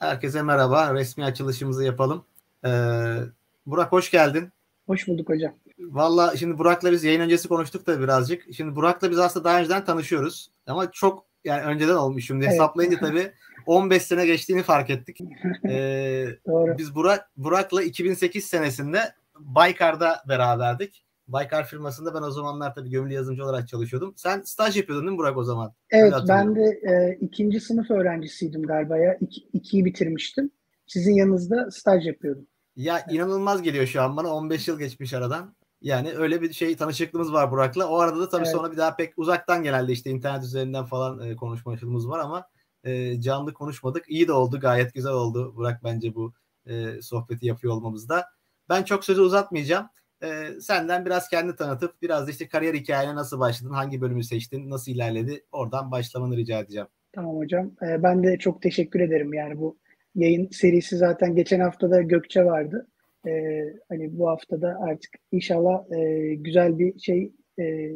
Herkese merhaba. Resmi açılışımızı yapalım. Ee, Burak hoş geldin. Hoş bulduk hocam. Valla şimdi Burak'la biz yayın öncesi konuştuk da birazcık. Şimdi Burak'la biz aslında daha önceden tanışıyoruz. Ama çok yani önceden olmuş şimdi evet. hesaplayınca tabii 15 sene geçtiğini fark ettik. Ee, Doğru. Biz Burak Burak'la 2008 senesinde Baykar'da beraberdik. Baykar firmasında ben o zamanlar tabii gömülü yazılımcı olarak çalışıyordum. Sen staj yapıyordun değil mi Burak o zaman? Evet ben de e, ikinci sınıf öğrencisiydim galiba ya. İki, ikiyi bitirmiştim. Sizin yanınızda staj yapıyordum. Ya inanılmaz geliyor şu an bana 15 yıl geçmiş aradan. Yani öyle bir şey tanışıklığımız var Burak'la. O arada da tabii evet. sonra bir daha pek uzaktan genelde işte internet üzerinden falan e, konuşmalarımız var ama e, canlı konuşmadık. İyi de oldu gayet güzel oldu Burak bence bu e, sohbeti yapıyor olmamızda. Ben çok sözü uzatmayacağım. E, senden biraz kendi tanıtıp biraz da işte kariyer hikayene nasıl başladın, hangi bölümü seçtin, nasıl ilerledi oradan başlamanı rica edeceğim. Tamam hocam. E, ben de çok teşekkür ederim. Yani bu yayın serisi zaten geçen hafta da Gökçe vardı. E, hani bu haftada artık inşallah e, güzel bir şey e,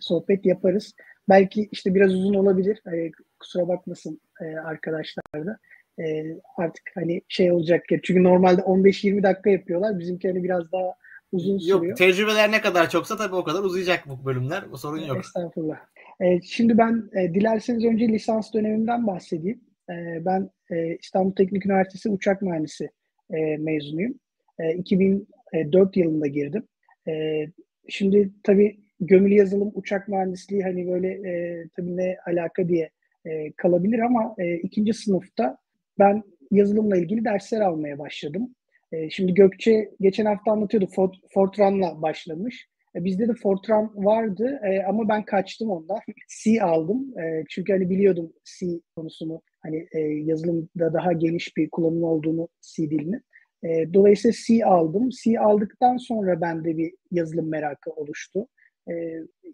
sohbet yaparız. Belki işte biraz uzun olabilir. E, kusura bakmasın e, arkadaşlar da. E, artık hani şey olacak. Çünkü normalde 15-20 dakika yapıyorlar. Bizimki hani biraz daha uzun sürüyor. Yok tecrübeler ne kadar çoksa tabii o kadar uzayacak bu bölümler. O sorun yok. Estağfurullah. E, şimdi ben e, dilerseniz önce lisans dönemimden bahsedeyim. E, ben e, İstanbul Teknik Üniversitesi uçak mühendisi e, mezunuyum. E, 2004 yılında girdim. E, şimdi tabii gömülü yazılım, uçak mühendisliği hani böyle e, tabii ne alaka diye e, kalabilir ama e, ikinci sınıfta ben yazılımla ilgili dersler almaya başladım. E, şimdi Gökçe geçen hafta anlatıyordu Fort, Fortran'la başlamış. E, bizde de Fortran vardı e, ama ben kaçtım ondan. C aldım. E, çünkü hani biliyordum C konusunu hani e, yazılımda daha geniş bir kullanım olduğunu C dilini. E, dolayısıyla C aldım. C aldıktan sonra bende bir yazılım merakı oluştu. E,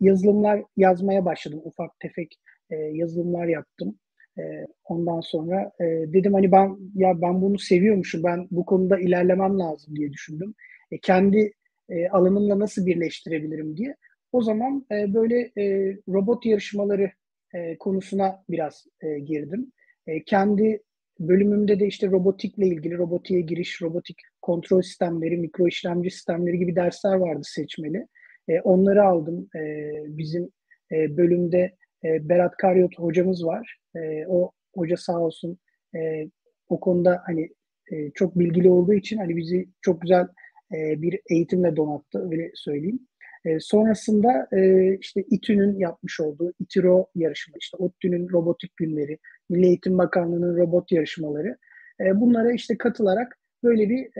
yazılımlar yazmaya başladım. Ufak tefek e, yazılımlar yaptım. E, ondan sonra e, dedim hani ben ya ben bunu seviyormuşum. Ben bu konuda ilerlemem lazım diye düşündüm. E, kendi e, alanımla nasıl birleştirebilirim diye. O zaman e, böyle e, robot yarışmaları e, konusuna biraz e, girdim. E, kendi bölümümde de işte robotikle ilgili robotiğe giriş, robotik kontrol sistemleri, mikro işlemci sistemleri gibi dersler vardı seçmeli. E, onları aldım. E, bizim e, bölümde e, Berat Karyot hocamız var. E, o hoca sağ olsun e, o konuda hani e, çok bilgili olduğu için hani bizi çok güzel e, bir eğitimle donattı öyle söyleyeyim. Sonrasında işte İTÜ'nün yapmış olduğu İTİRO yarışma, işte ODTÜ'nün robotik günleri, Milli Eğitim Bakanlığı'nın robot yarışmaları. Bunlara işte katılarak böyle bir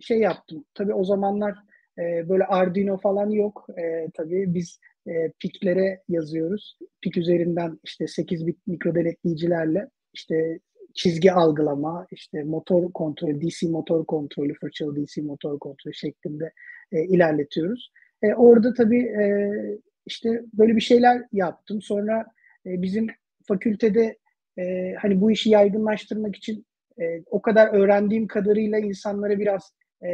şey yaptım. Tabii o zamanlar böyle Arduino falan yok. Tabii biz e, piklere yazıyoruz. Pik üzerinden işte 8 bit mikro denetleyicilerle işte çizgi algılama, işte motor kontrolü, DC motor kontrolü, fırçalı DC motor kontrolü şeklinde e, ilerletiyoruz. E, orada tabii e, işte böyle bir şeyler yaptım. Sonra e, bizim fakültede e, hani bu işi yaygınlaştırmak için e, o kadar öğrendiğim kadarıyla insanlara biraz e,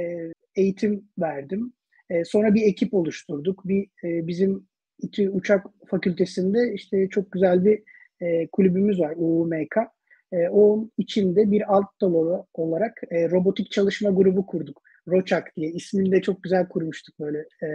eğitim verdim. E, sonra bir ekip oluşturduk. Bir e, bizim İTÜ Uçak Fakültesi'nde işte çok güzel bir e, kulübümüz var UUMK. E, onun içinde bir alt dal olarak e, robotik çalışma grubu kurduk. Roçak diye ismini de çok güzel kurmuştuk böyle. E,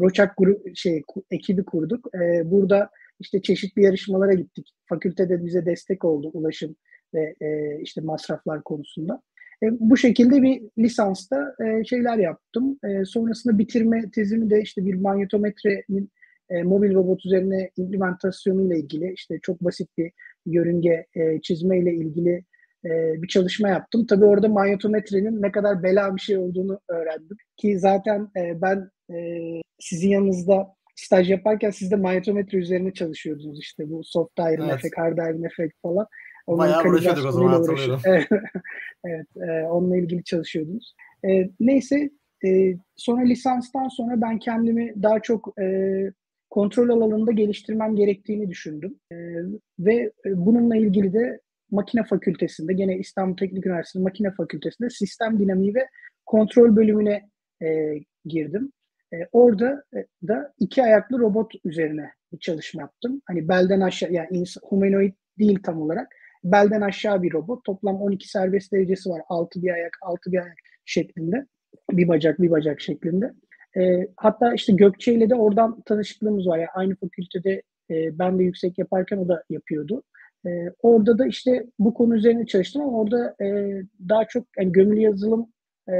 Roçak grup şey ekibi kurduk. E, burada işte çeşitli yarışmalara gittik. Fakültede bize destek oldu ulaşım ve e, işte masraflar konusunda. E, bu şekilde bir lisansta e, şeyler yaptım. E, sonrasında bitirme tezimi de işte bir manyetometrenin e, mobil robot üzerine implementasyonu ile ilgili işte çok basit bir yörünge e, çizme ile ilgili e, bir çalışma yaptım. Tabii orada manyetometrenin ne kadar bela bir şey olduğunu öğrendim. Ki zaten e, ben e, sizin yanınızda staj yaparken siz de manyetometre üzerine çalışıyordunuz işte bu soft iron evet. effect, hard iron effect falan. Onların Bayağı uğraşıyorduk o zaman hatırlıyorum. evet, e, onunla ilgili çalışıyordunuz. E, neyse e, sonra lisanstan sonra ben kendimi daha çok e, kontrol alanında geliştirmem gerektiğini düşündüm. E, ve bununla ilgili de makine fakültesinde, gene İstanbul Teknik Üniversitesi makine fakültesinde sistem dinamiği ve kontrol bölümüne e, girdim. E, orada e, da iki ayaklı robot üzerine bir çalışma yaptım. Hani belden aşağı, yani humanoid değil tam olarak. belden aşağı bir robot. Toplam 12 serbest derecesi var. 6 bir ayak, 6 bir ayak şeklinde. Bir bacak, bir bacak şeklinde. E, hatta işte Gökçe ile de oradan tanışıklığımız var. Yani aynı fakültede e, ben de yüksek yaparken o da yapıyordu. E, orada da işte bu konu üzerine çalıştım ama orada e, daha çok yani gömülü yazılım e,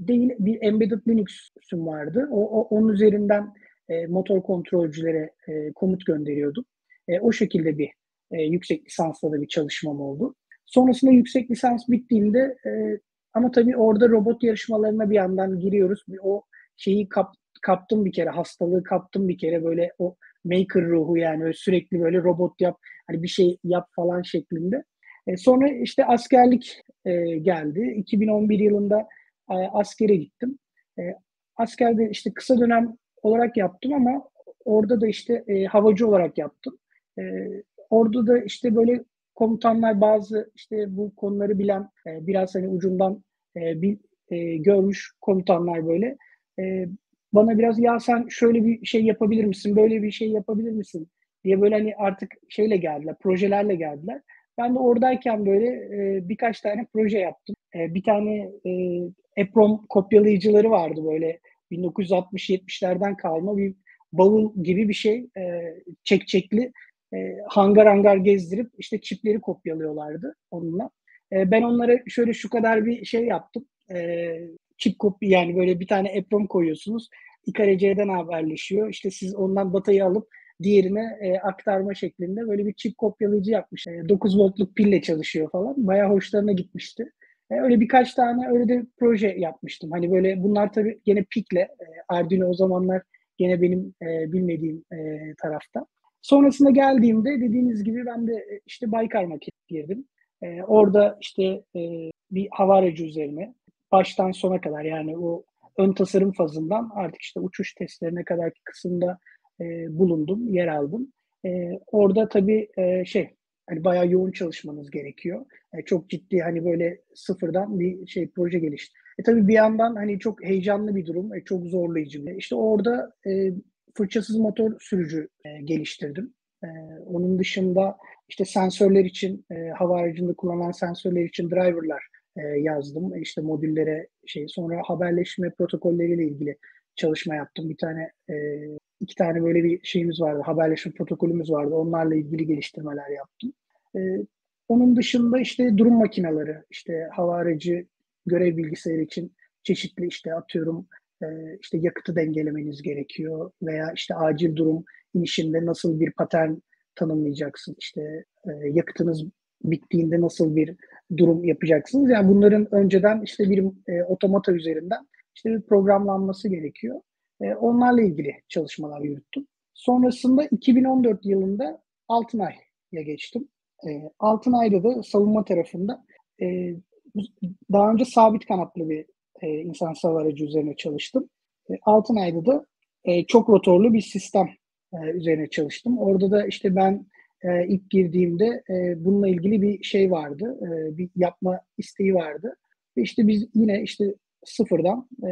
değil bir embedded Linux'um vardı. O, o onun üzerinden e, motor kontrolcülere e, komut gönderiyordum. E, o şekilde bir e, yüksek lisansla da bir çalışmam oldu. Sonrasında yüksek lisans bittiğinde e, ama tabii orada robot yarışmalarına bir yandan giriyoruz. Bir, o şeyi kap, kaptım bir kere, hastalığı kaptım bir kere böyle o maker ruhu yani öyle sürekli böyle robot yap, hani bir şey yap falan şeklinde. E, sonra işte askerlik e, geldi. 2011 yılında e, askere gittim. E, askerde işte kısa dönem olarak yaptım ama orada da işte e, havacı olarak yaptım. E, orada da işte böyle komutanlar bazı işte bu konuları bilen e, biraz hani ucundan e, bir e, görmüş komutanlar böyle e, bana biraz ya sen şöyle bir şey yapabilir misin, böyle bir şey yapabilir misin diye böyle hani artık şeyle geldiler, projelerle geldiler. Ben de oradayken böyle e, birkaç tane proje yaptım. E, bir tane e, EPROM kopyalayıcıları vardı böyle 1960-70'lerden kalma bir bavul gibi bir şey. E, çekçekli e, hangar hangar gezdirip işte çipleri kopyalıyorlardı onunla. E, ben onlara şöyle şu kadar bir şey yaptım. E, çip kopya yani böyle bir tane EPROM koyuyorsunuz. İKRC'den haberleşiyor. İşte siz ondan datayı alıp diğerine e, aktarma şeklinde böyle bir çip kopyalayıcı yapmış. E, 9 voltluk pille çalışıyor falan. Bayağı hoşlarına gitmişti. E, öyle birkaç tane öyle de proje yapmıştım. Hani böyle bunlar tabii gene PIK'le. E, Arduino o zamanlar gene benim e, bilmediğim e, tarafta. Sonrasında geldiğimde dediğiniz gibi ben de e, işte Baykar maket girdim. E, orada işte e, bir hava aracı üzerine baştan sona kadar yani o ön tasarım fazından artık işte uçuş testlerine kadarki kısımda e, bulundum, yer aldım. E, orada tabii e, şey hani bayağı yoğun çalışmanız gerekiyor. E, çok ciddi hani böyle sıfırdan bir şey proje gelişti. E tabii bir yandan hani çok heyecanlı bir durum, e, çok zorlayıcı. E, işte orada e, fırçasız motor sürücü e, geliştirdim. E, onun dışında işte sensörler için, e, hava aracında kullanılan sensörler için driverlar e, yazdım. İşte modüllere şey sonra haberleşme protokolleriyle ilgili çalışma yaptım. Bir tane e, iki tane böyle bir şeyimiz vardı. Haberleşme protokolümüz vardı. Onlarla ilgili geliştirmeler yaptım. E, onun dışında işte durum makineleri, işte hava aracı görev bilgisayarı için çeşitli işte atıyorum e, işte yakıtı dengelemeniz gerekiyor veya işte acil durum inişinde nasıl bir patern tanımlayacaksın. İşte e, yakıtınız bittiğinde nasıl bir durum yapacaksınız. Yani bunların önceden işte bir e, otomata üzerinden işte bir programlanması gerekiyor. E, onlarla ilgili çalışmalar yürüttüm. Sonrasında 2014 yılında Altınay'a geçtim. E, Altınay'da da savunma tarafında e, daha önce sabit kanatlı bir e, insan aracı üzerine çalıştım. E, Altınay'da da e, çok rotorlu bir sistem e, üzerine çalıştım. Orada da işte ben e, ilk girdiğimde e, bununla ilgili bir şey vardı. E, bir yapma isteği vardı. Ve işte biz yine işte sıfırdan e,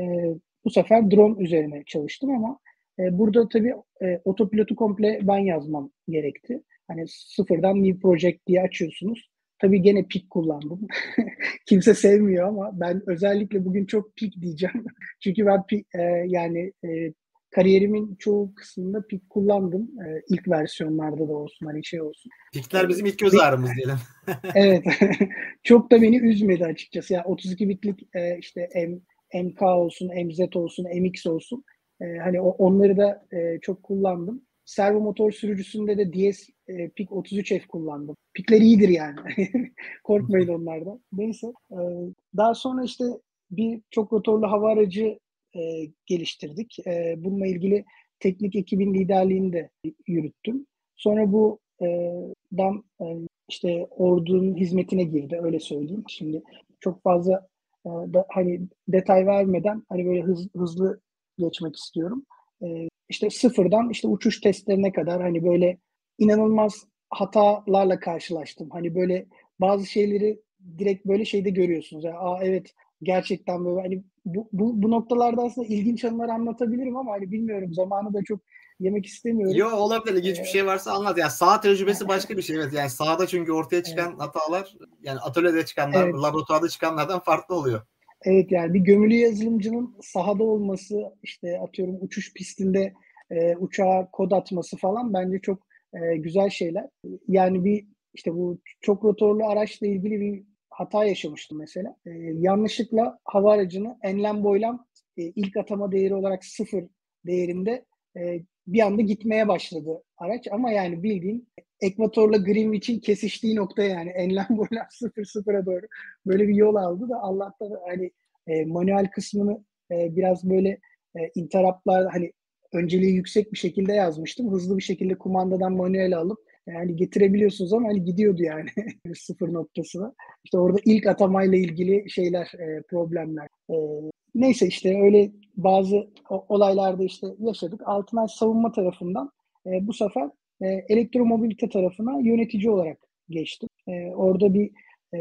bu sefer drone üzerine çalıştım ama e, burada tabii e, otopilotu komple ben yazmam gerekti. Hani sıfırdan new project diye açıyorsunuz. Tabii gene pik kullandım. Kimse sevmiyor ama ben özellikle bugün çok pik diyeceğim. Çünkü ben pik, e, yani e, kariyerimin çoğu kısmında pik kullandım. E, ilk versiyonlarda da olsun hani şey olsun. Pikler bizim ilk göz ağrımız diyelim. evet. çok da beni üzmedi açıkçası. Yani 32 bitlik e, işte M, MK olsun, MZ olsun, MX olsun. E, hani o, onları da e, çok kullandım. Servo motor sürücüsünde de DS e, PIK 33F kullandım. Pikler iyidir yani. Korkmayın onlardan. Neyse. E, daha sonra işte bir çok rotorlu hava aracı e, geliştirdik. E, bununla ilgili teknik ekibin liderliğini de yürüttüm. Sonra bu e, dan e, işte ordunun hizmetine girdi öyle söyleyeyim. Şimdi çok fazla e, da, hani detay vermeden hani böyle hız, hızlı geçmek istiyorum. E, işte sıfırdan işte uçuş testlerine kadar hani böyle inanılmaz hatalarla karşılaştım. Hani böyle bazı şeyleri direkt böyle şeyde görüyorsunuz. Yani, Aa evet gerçekten böyle hani bu, bu, bu noktalarda aslında ilginç anılar anlatabilirim ama hani bilmiyorum zamanı da çok yemek istemiyorum. Yok olabilir. İlginç bir şey varsa anlat. Yani saha tecrübesi başka bir şey. Evet. Yani sahada çünkü ortaya çıkan evet. hatalar yani atölyede çıkanlar, evet. laboratuvarda çıkanlardan farklı oluyor. Evet yani bir gömülü yazılımcının sahada olması, işte atıyorum uçuş pistinde e, uçağa kod atması falan bence çok e, güzel şeyler. Yani bir işte bu çok rotorlu araçla ilgili bir hata yaşamıştım mesela. E, yanlışlıkla hava aracını enlem boylam e, ilk atama değeri olarak sıfır değerinde e, bir anda gitmeye başladı araç ama yani bildiğin Ekvator'la Greenwich'in kesiştiği nokta yani enlem boylam sıfır sıfıra doğru böyle bir yol aldı da Allah'tan hani e, manuel kısmını e, biraz böyle e, interruptlar hani önceliği yüksek bir şekilde yazmıştım. Hızlı bir şekilde kumandadan manuel alıp yani getirebiliyorsunuz ama hani gidiyordu yani sıfır noktasına. İşte orada ilk atamayla ilgili şeyler, e, problemler. E, neyse işte öyle bazı olaylarda işte yaşadık. Altınay savunma tarafından e, bu sefer e, elektromobilite tarafına yönetici olarak geçtim. E, orada bir e,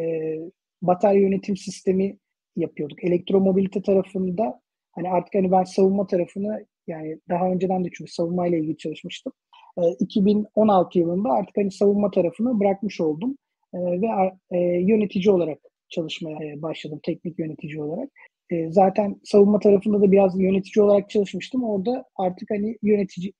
batarya yönetim sistemi yapıyorduk. Elektromobilite tarafında hani artık hani ben savunma tarafını yani daha önceden de çünkü savunmayla ilgili çalışmıştım. E, 2016 yılında artık hani savunma tarafını bırakmış oldum e, ve e, yönetici olarak çalışmaya başladım, teknik yönetici olarak. E, zaten savunma tarafında da biraz yönetici olarak çalışmıştım. Orada artık hani yönetici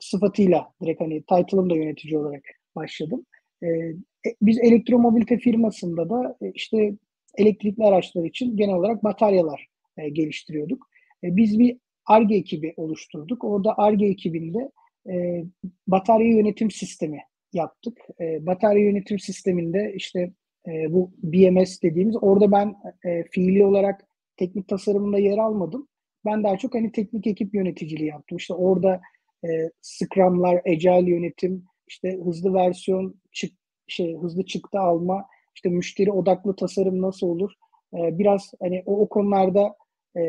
sıfatıyla direkt hani title'ım da yönetici olarak başladım. E, e biz elektromobilite firmasında da e, işte elektrikli araçlar için genel olarak bataryalar e, geliştiriyorduk. E, biz bir ARGE ekibi oluşturduk. Orada ARGE ekibinde e, batarya yönetim sistemi yaptık. E, batarya yönetim sisteminde işte e, bu BMS dediğimiz orada ben e, fiili olarak teknik tasarımında yer almadım. Ben daha çok hani teknik ekip yöneticiliği yaptım. İşte orada e, Scrum'lar, Agile yönetim, işte hızlı versiyon çık şey hızlı çıktı alma, işte müşteri odaklı tasarım nasıl olur? E, biraz hani o, o konularda e,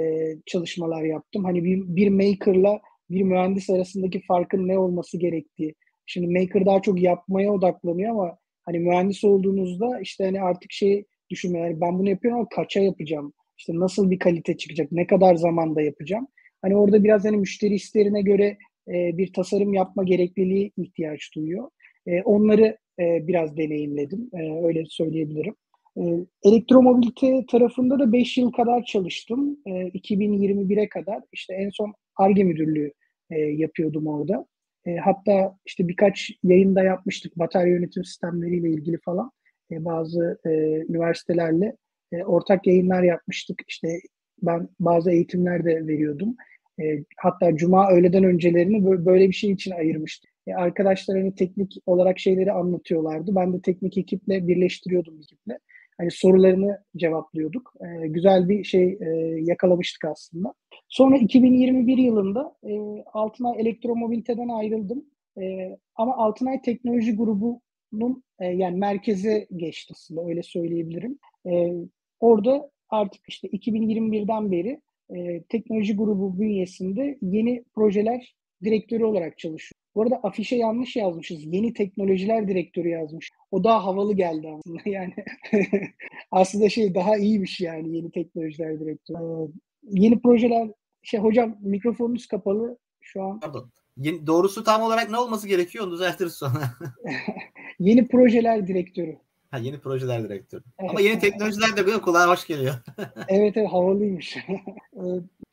çalışmalar yaptım. Hani bir, bir maker'la bir mühendis arasındaki farkın ne olması gerektiği. Şimdi maker daha çok yapmaya odaklanıyor ama hani mühendis olduğunuzda işte hani artık şey düşünmüyor. Yani ben bunu yapıyorum ama kaça yapacağım? İşte nasıl bir kalite çıkacak? Ne kadar zamanda yapacağım? Hani orada biraz hani müşteri isterine göre e, bir tasarım yapma gerekliliği ihtiyaç duyuyor. E, onları e, biraz deneyimledim. E, öyle söyleyebilirim. E, elektromobilite tarafında da 5 yıl kadar çalıştım. E, 2021'e kadar işte en son ARGE müdürlüğü e, yapıyordum orada. E, hatta işte birkaç yayında yapmıştık batarya yönetim sistemleriyle ilgili falan. E, bazı e, üniversitelerle e, ortak yayınlar yapmıştık. İşte ben bazı eğitimler de veriyordum. E, hatta cuma öğleden öncelerini böyle bir şey için ayırmıştım. E, arkadaşlar hani teknik olarak şeyleri anlatıyorlardı. Ben de teknik ekiple birleştiriyordum ekiple. Hani sorularını cevaplıyorduk. E, güzel bir şey e, yakalamıştık aslında. Sonra 2021 yılında e, Altınay Elektromobilite'den ayrıldım. E, ama Altınay Teknoloji Grubu'nun e, yani merkeze geçti aslında öyle söyleyebilirim. E, orada artık işte 2021'den beri e, teknoloji grubu bünyesinde yeni projeler direktörü olarak çalışıyor. Bu arada afişe yanlış yazmışız. Yeni teknolojiler direktörü yazmış. O daha havalı geldi aslında yani. aslında şey daha iyiymiş yani yeni teknolojiler direktörü. Ee, yeni projeler şey hocam mikrofonunuz kapalı şu an. Pardon. Yeni, doğrusu tam olarak ne olması gerekiyor onu düzeltiriz sonra. yeni projeler direktörü. Ha, yeni projeler direktörü. Evet. Ama yeni teknolojiler de kulağa hoş geliyor. evet evet havalıymış. Ee,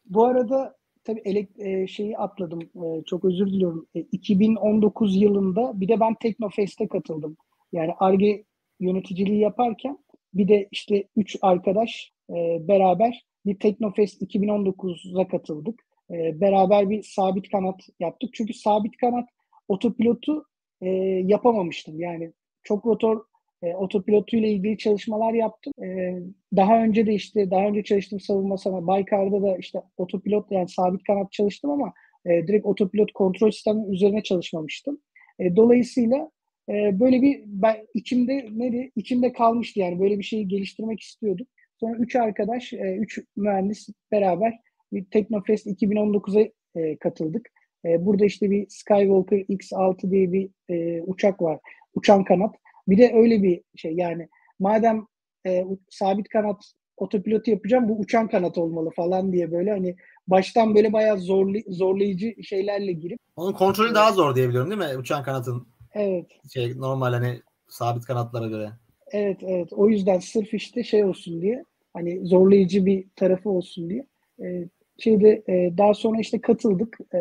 bu arada tabii elek, e, şeyi atladım. E, çok özür diliyorum. E, 2019 yılında bir de ben Teknofest'e katıldım. Yani ARGE yöneticiliği yaparken bir de işte üç arkadaş e, beraber bir Teknofest 2019'a katıldık. E, beraber bir sabit kanat yaptık. Çünkü sabit kanat otopilotu e, yapamamıştım. Yani çok rotor e, otopilotuyla ilgili çalışmalar yaptım. E, daha önce de işte daha önce çalıştım savunma sana Baykar'da da işte otopilot yani sabit kanat çalıştım ama e, direkt otopilot kontrol sistemi üzerine çalışmamıştım. E, dolayısıyla e, böyle bir ben içimde neydi? içimde kalmıştı yani böyle bir şeyi geliştirmek istiyordum. Sonra üç arkadaş, e, üç mühendis beraber bir Teknofest 2019'a e, katıldık. E, burada işte bir Skywalker X6 diye bir e, uçak var. Uçan kanat. Bir de öyle bir şey yani madem e, sabit kanat otopilotu yapacağım bu uçan kanat olmalı falan diye böyle hani baştan böyle bayağı zorlu, zorlayıcı şeylerle girip. Onun kontrolü daha zor diyebiliyorum değil mi? Uçan kanatın. Evet. Şey normal hani sabit kanatlara göre. Evet evet. O yüzden sırf işte şey olsun diye hani zorlayıcı bir tarafı olsun diye. Ee, şeyde e, daha sonra işte katıldık. E,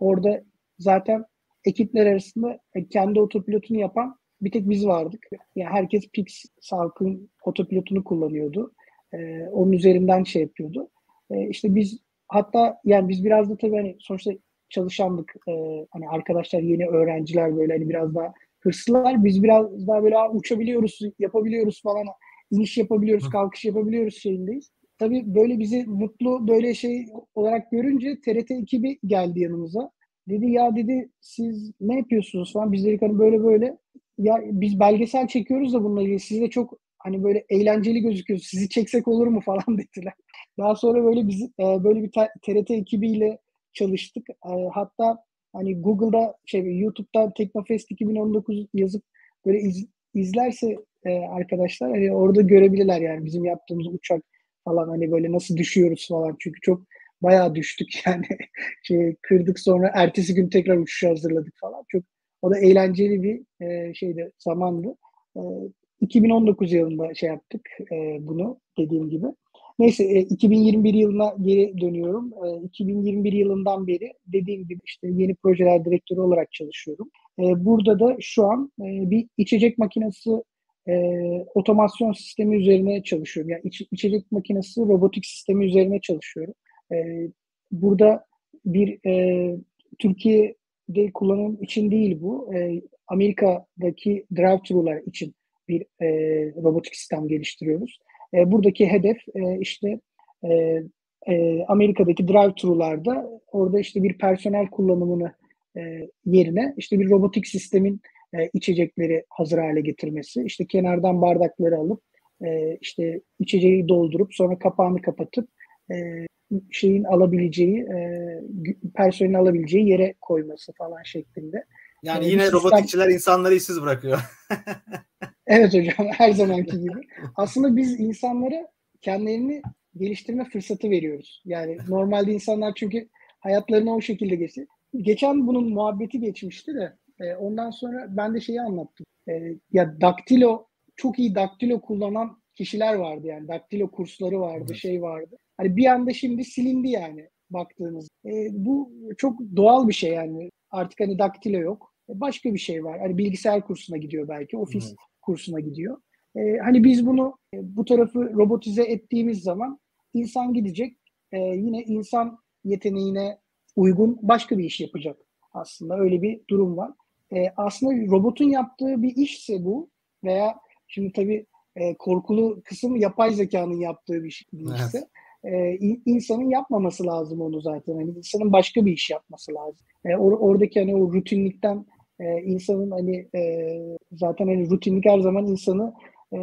orada zaten ekipler arasında e, kendi otopilotunu yapan bir tek biz vardık. Yani herkes Pix Salk'ın otopilotunu kullanıyordu. E, onun üzerinden şey yapıyordu. E, işte biz hatta yani biz biraz da tabii hani sonuçta çalışandık. E, hani arkadaşlar yeni öğrenciler böyle hani biraz daha hırslılar. Biz biraz daha böyle uçabiliyoruz, yapabiliyoruz falan. iniş yapabiliyoruz, kalkış yapabiliyoruz şeyindeyiz. Tabii böyle bizi mutlu böyle şey olarak görünce TRT ekibi geldi yanımıza. Dedi ya dedi siz ne yapıyorsunuz falan. Biz dedik hani böyle böyle. Ya biz belgesel çekiyoruz da bununla ilgili. Siz de çok hani böyle eğlenceli gözüküyorsunuz. Sizi çeksek olur mu falan dediler. Daha sonra böyle biz e, böyle bir TRT ekibiyle çalıştık. E, hatta hani Google'da şey YouTube'da Teknofest 2019 yazıp böyle iz, izlerse e, arkadaşlar hani orada görebilirler yani bizim yaptığımız uçak falan hani böyle nasıl düşüyoruz falan çünkü çok bayağı düştük yani şey kırdık sonra ertesi gün tekrar uçuşu hazırladık falan çok o da eğlenceli bir e, şeydi zamandı. E, 2019 yılında şey yaptık e, bunu dediğim gibi. Neyse e, 2021 yılına geri dönüyorum. E, 2021 yılından beri dediğim gibi işte yeni projeler direktörü olarak çalışıyorum. E, burada da şu an e, bir içecek makinesi e, otomasyon sistemi üzerine çalışıyorum. Yani iç, içecek makinesi robotik sistemi üzerine çalışıyorum. E, burada bir e, Türkiye'de kullanım için değil bu. E, Amerika'daki drive-thru'lar için bir e, robotik sistem geliştiriyoruz. E, buradaki hedef e, işte e, e, Amerika'daki drive-thru'larda orada işte bir personel kullanımını e, yerine işte bir robotik sistemin e, içecekleri hazır hale getirmesi, işte kenardan bardakları alıp e, işte içeceği doldurup sonra kapağını kapatıp e, şeyin alabileceği, e, personelin alabileceği yere koyması falan şeklinde. Yani yine sistem... robotikçiler insanları işsiz bırakıyor. evet hocam her zamanki gibi. Aslında biz insanlara kendilerini geliştirme fırsatı veriyoruz. Yani normalde insanlar çünkü hayatlarını o şekilde geçti. Geçen bunun muhabbeti geçmişti de e, ondan sonra ben de şeyi anlattım. E, ya daktilo çok iyi daktilo kullanan kişiler vardı yani. Daktilo kursları vardı, evet. şey vardı. Hani bir anda şimdi silindi yani baktığınız. E, bu çok doğal bir şey yani. Artık hani daktilo yok. E, başka bir şey var. Hani bilgisayar kursuna gidiyor belki, ofis evet. kursuna gidiyor. E, hani biz bunu e, bu tarafı robotize ettiğimiz zaman insan gidecek. E, yine insan yeteneğine uygun başka bir iş yapacak aslında. Öyle bir durum var. E, aslında robotun yaptığı bir işse bu veya şimdi tabii e, korkulu kısım yapay zekanın yaptığı bir, bir işse evet. e, insanın yapmaması lazım onu zaten. Yani insanın başka bir iş yapması lazım. E, or, oradaki hani o rutinlikten e, insanın hani e, zaten hani rutinlik her zaman insanı e,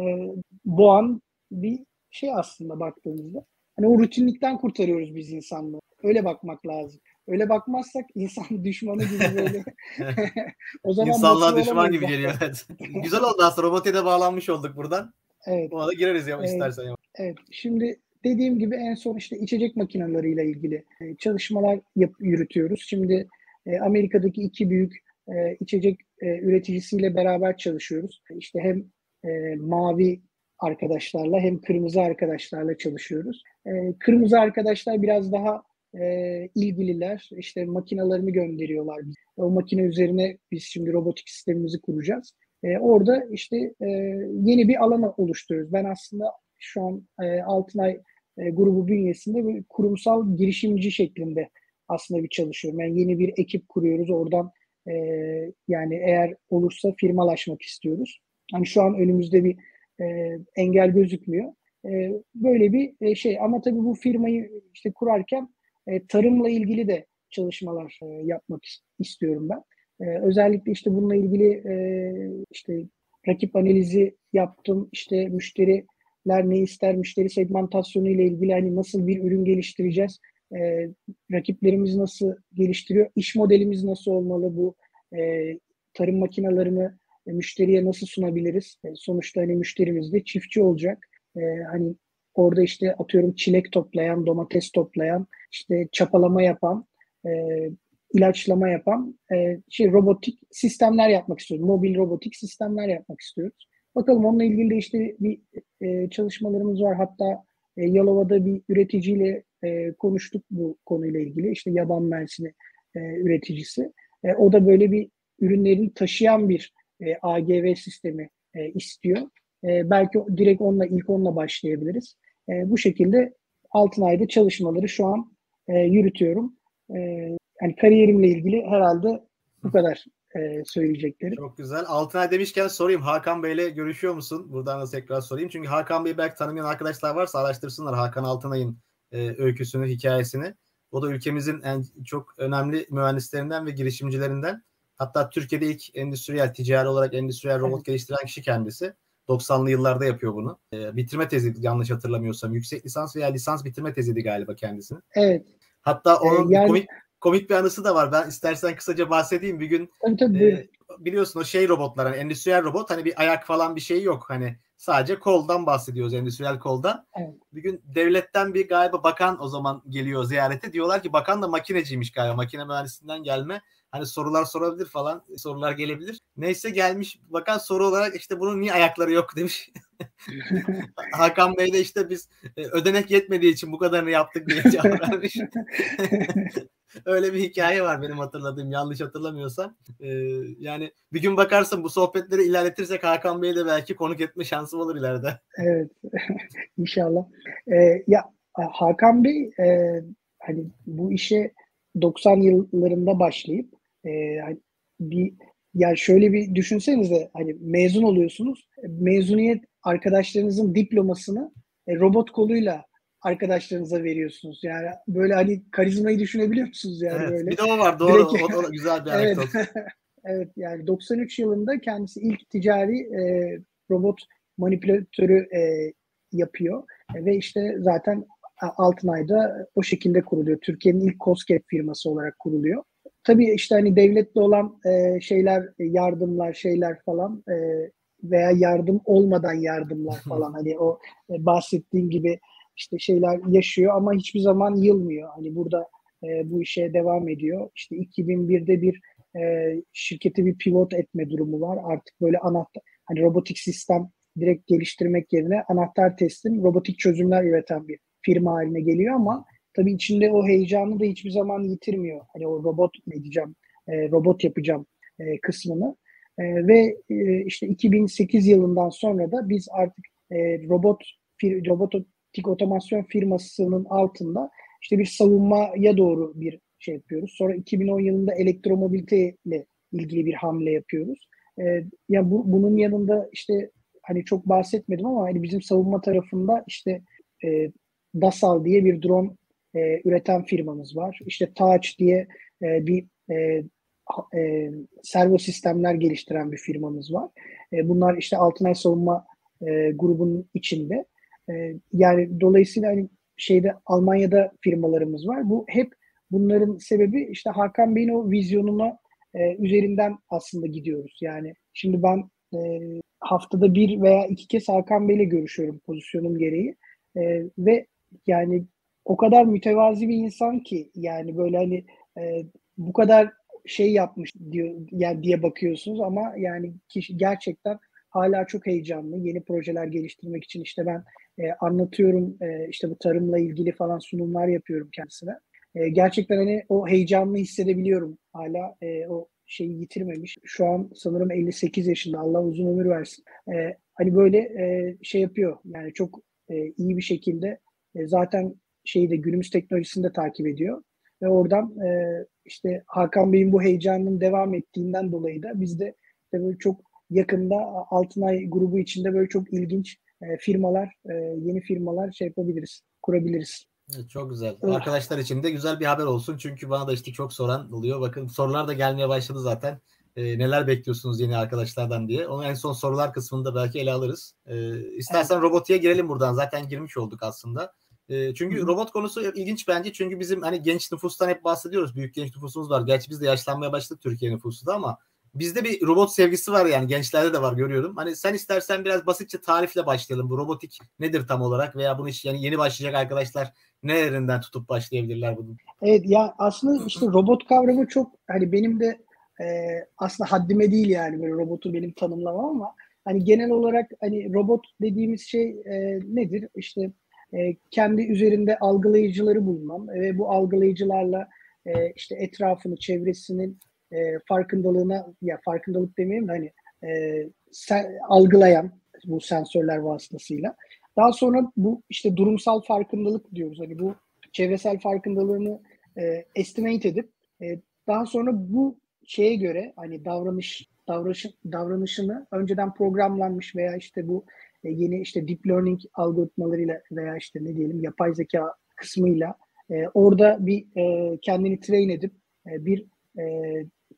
boğan bir şey aslında baktığımızda. Hani o rutinlikten kurtarıyoruz biz insanlığı. Öyle bakmak lazım. Öyle bakmazsak insan düşmanı gibi böyle. o zaman İnsanlığa düşman gibi geliyor. Evet. Güzel oldu aslında. Robotiğe de bağlanmış olduk buradan. Evet. Ona da gireriz ya evet. istersen. Ya. Evet. Şimdi dediğim gibi en son işte içecek makineleriyle ilgili e, çalışmalar yap, yürütüyoruz. Şimdi e, Amerika'daki iki büyük e, içecek e, üreticisiyle beraber çalışıyoruz. İşte hem e, mavi arkadaşlarla hem kırmızı arkadaşlarla çalışıyoruz. E, kırmızı arkadaşlar biraz daha ilgililer işte makinalarını gönderiyorlar. O makine üzerine biz şimdi robotik sistemimizi kuracağız. Orada işte yeni bir alan oluşturuyoruz. Ben aslında şu an Altınay grubu bünyesinde bir kurumsal girişimci şeklinde aslında bir çalışıyorum. Yani yeni bir ekip kuruyoruz. Oradan e, yani eğer olursa firmalaşmak istiyoruz. Hani şu an önümüzde bir e, engel gözükmüyor. E, böyle bir e, şey ama tabii bu firmayı işte kurarken e, tarımla ilgili de çalışmalar e, yapmak istiyorum ben. E, özellikle işte bununla ilgili e, işte rakip analizi yaptım. İşte müşteriler ne ister, müşteri segmentasyonu ile ilgili hani nasıl bir ürün geliştireceğiz, e, rakiplerimiz nasıl geliştiriyor, iş modelimiz nasıl olmalı bu e, tarım makinalarını e, müşteriye nasıl sunabiliriz? E, sonuçta hani müşterimiz de çiftçi olacak. E, hani orada işte atıyorum çilek toplayan, domates toplayan, işte çapalama yapan, e, ilaçlama yapan e, şey robotik sistemler yapmak istiyoruz. Mobil robotik sistemler yapmak istiyoruz. Bakalım onunla ilgili de işte bir e, çalışmalarımız var. Hatta e, Yalova'da bir üreticiyle e, konuştuk bu konuyla ilgili. İşte yaban mersini e, üreticisi. E, o da böyle bir ürünlerini taşıyan bir e, AGV sistemi e, istiyor. E, belki direkt onunla ilk onunla başlayabiliriz. E, bu şekilde Altınay'da çalışmaları şu an e, yürütüyorum. E, yani kariyerimle ilgili herhalde bu kadar e, söyleyeceklerim. Çok güzel. Altınay demişken sorayım. Hakan Bey'le görüşüyor musun? Buradan da tekrar sorayım. Çünkü Hakan Bey belki tanımayan arkadaşlar varsa araştırsınlar Hakan Altınay'ın e, öyküsünü, hikayesini. O da ülkemizin en çok önemli mühendislerinden ve girişimcilerinden. Hatta Türkiye'de ilk endüstriyel, ticari olarak endüstriyel robot evet. geliştiren kişi kendisi. 90'lı yıllarda yapıyor bunu. E, bitirme tezi yanlış hatırlamıyorsam. Yüksek lisans veya lisans bitirme teziydi galiba kendisinin. Evet. Hatta onun ee, yani... komik komik bir anısı da var. Ben istersen kısaca bahsedeyim. Bir gün tabii, tabii. E, biliyorsun o şey robotlar hani endüstriyel robot hani bir ayak falan bir şey yok. Hani sadece koldan bahsediyoruz endüstriyel koldan. Evet. Bir gün devletten bir galiba bakan o zaman geliyor ziyarete. Diyorlar ki bakan da makineciymiş galiba. Makine mühendisinden gelme. Hani sorular sorabilir falan. Sorular gelebilir. Neyse gelmiş bakan soru olarak işte bunun niye ayakları yok demiş. Hakan Bey de işte biz e, ödenek yetmediği için bu kadarını yaptık diye cevap vermiş. Öyle bir hikaye var benim hatırladığım yanlış hatırlamıyorsam. Ee, yani bir gün bakarsın bu sohbetleri ilerletirsek Hakan Bey'e de belki konuk etme şansım olur ileride. Evet inşallah. Ee, ya Hakan Bey e, hani bu işe 90 yıllarında başlayıp e, hani bir yani şöyle bir düşünsenize hani mezun oluyorsunuz. Mezuniyet arkadaşlarınızın diplomasını e, robot koluyla arkadaşlarınıza veriyorsunuz. Yani böyle hani karizmayı düşünebiliyor musunuz yani evet, böyle? Bir de o var doğru. Direkt... O da güzel bir evet. evet yani 93 yılında kendisi ilk ticari e, robot manipülatörü e, yapıyor. E, ve işte zaten Altınay'da o şekilde kuruluyor. Türkiye'nin ilk COSGAP firması olarak kuruluyor. Tabii işte hani devletle olan e, şeyler, yardımlar, şeyler falan e, veya yardım olmadan yardımlar falan hani o e, bahsettiğim gibi işte şeyler yaşıyor ama hiçbir zaman yılmıyor. Hani burada e, bu işe devam ediyor. İşte 2001'de bir e, şirketi bir pivot etme durumu var. Artık böyle anahtar hani robotik sistem direkt geliştirmek yerine anahtar teslim robotik çözümler üreten bir firma haline geliyor ama tabii içinde o heyecanı da hiçbir zaman yitirmiyor. Hani o robot edeceğim, e, robot yapacağım e, kısmını. E, ve e, işte 2008 yılından sonra da biz artık e, robot robotik otomasyon firmasının altında işte bir savunmaya doğru bir şey yapıyoruz. Sonra 2010 yılında elektromobilite ile ilgili bir hamle yapıyoruz. E, ya bu, bunun yanında işte hani çok bahsetmedim ama hani bizim savunma tarafında işte e, Dasal diye bir drone e, üreten firmamız var. İşte Touch diye e, bir e, e, servo sistemler geliştiren bir firmamız var. E, bunlar işte Altınay Savunma e, grubunun içinde. E, yani dolayısıyla hani şeyde Almanya'da firmalarımız var. Bu hep bunların sebebi işte Hakan Bey'in o vizyonuna e, üzerinden aslında gidiyoruz. Yani şimdi ben e, haftada bir veya iki kez Hakan Bey'le görüşüyorum pozisyonum gereği. E, ve yani o kadar mütevazi bir insan ki yani böyle hani e, bu kadar şey yapmış diyor yani diye bakıyorsunuz ama yani kişi gerçekten hala çok heyecanlı. Yeni projeler geliştirmek için işte ben e, anlatıyorum e, işte bu tarımla ilgili falan sunumlar yapıyorum kendisine. E, gerçekten hani o heyecanlı hissedebiliyorum. Hala e, o şeyi yitirmemiş. Şu an sanırım 58 yaşında. Allah uzun ömür versin. E, hani böyle e, şey yapıyor. Yani çok e, iyi bir şekilde e, zaten şeyi de günümüz teknolojisini de takip ediyor. Ve oradan e, işte Hakan Bey'in bu heyecanının devam ettiğinden dolayı da biz de işte böyle çok yakında Altınay grubu içinde böyle çok ilginç e, firmalar, e, yeni firmalar şey yapabiliriz, kurabiliriz. Evet, çok güzel. Evet. Arkadaşlar için de güzel bir haber olsun. Çünkü bana da işte çok soran oluyor. Bakın sorular da gelmeye başladı zaten. E, neler bekliyorsunuz yeni arkadaşlardan diye. Onu en son sorular kısmında belki ele alırız. E, istersen evet. robotiğe girelim buradan. Zaten girmiş olduk aslında. E, çünkü Hı. robot konusu ilginç bence. Çünkü bizim hani genç nüfustan hep bahsediyoruz. Büyük genç nüfusumuz var. Gerçi biz de yaşlanmaya başladık Türkiye nüfusu da ama bizde bir robot sevgisi var yani gençlerde de var görüyorum. Hani sen istersen biraz basitçe tarifle başlayalım. Bu robotik nedir tam olarak veya bunu yani yeni başlayacak arkadaşlar nerelerinden tutup başlayabilirler bunu? Evet ya aslında işte robot kavramı çok hani benim de e, aslında haddime değil yani böyle robotu benim tanımlamam ama hani genel olarak hani robot dediğimiz şey e, nedir? İşte e, kendi üzerinde algılayıcıları bulmam ve bu algılayıcılarla e, işte etrafını, çevresinin e, farkındalığına ya farkındalık demeyeyim de hani e, sen, algılayan bu sensörler vasıtasıyla. Daha sonra bu işte durumsal farkındalık diyoruz. Hani bu çevresel farkındalığını e, estimate edip e, daha sonra bu şeye göre hani davranış davranış davranışını önceden programlanmış veya işte bu e, yeni işte deep learning algoritmalarıyla veya işte ne diyelim yapay zeka kısmıyla e, orada bir e, kendini train edip e, bir e,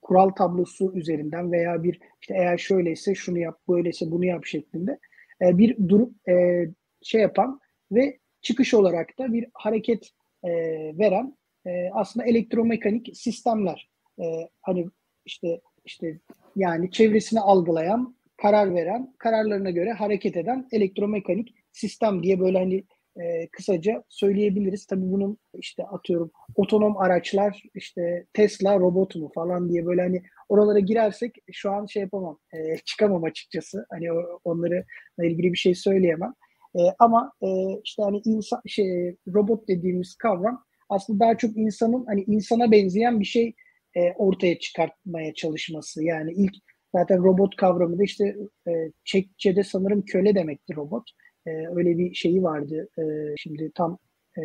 kural tablosu üzerinden veya bir işte eğer şöyleyse şunu yap, böyleyse bunu yap şeklinde e, bir durum e, şey yapan ve çıkış olarak da bir hareket e, veren e, aslında elektromekanik sistemler. E, hani işte işte yani çevresini algılayan, karar veren, kararlarına göre hareket eden elektromekanik sistem diye böyle hani e, kısaca söyleyebiliriz. Tabii bunun işte atıyorum otonom araçlar işte Tesla robot mu falan diye böyle hani oralara girersek şu an şey yapamam. E, çıkamam açıkçası. Hani onları ilgili bir şey söyleyemem. E, ama e, işte hani insan şey robot dediğimiz kavram aslında daha çok insanın hani insana benzeyen bir şey e, ortaya çıkartmaya çalışması. Yani ilk zaten robot kavramı da işte e, Çekçe'de sanırım köle demekti robot. E, öyle bir şeyi vardı. E, şimdi tam e,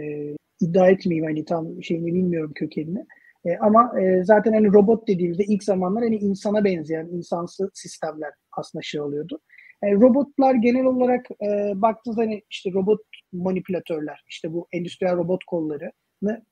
iddia etmeyeyim hani tam şeyini bilmiyorum kökenini. E, ama e, zaten hani robot dediğimizde ilk zamanlar hani insana benzeyen insansı sistemler aslında şey oluyordu. E, robotlar genel olarak e, baktığınızda hani işte robot manipülatörler, işte bu endüstriyel robot kolları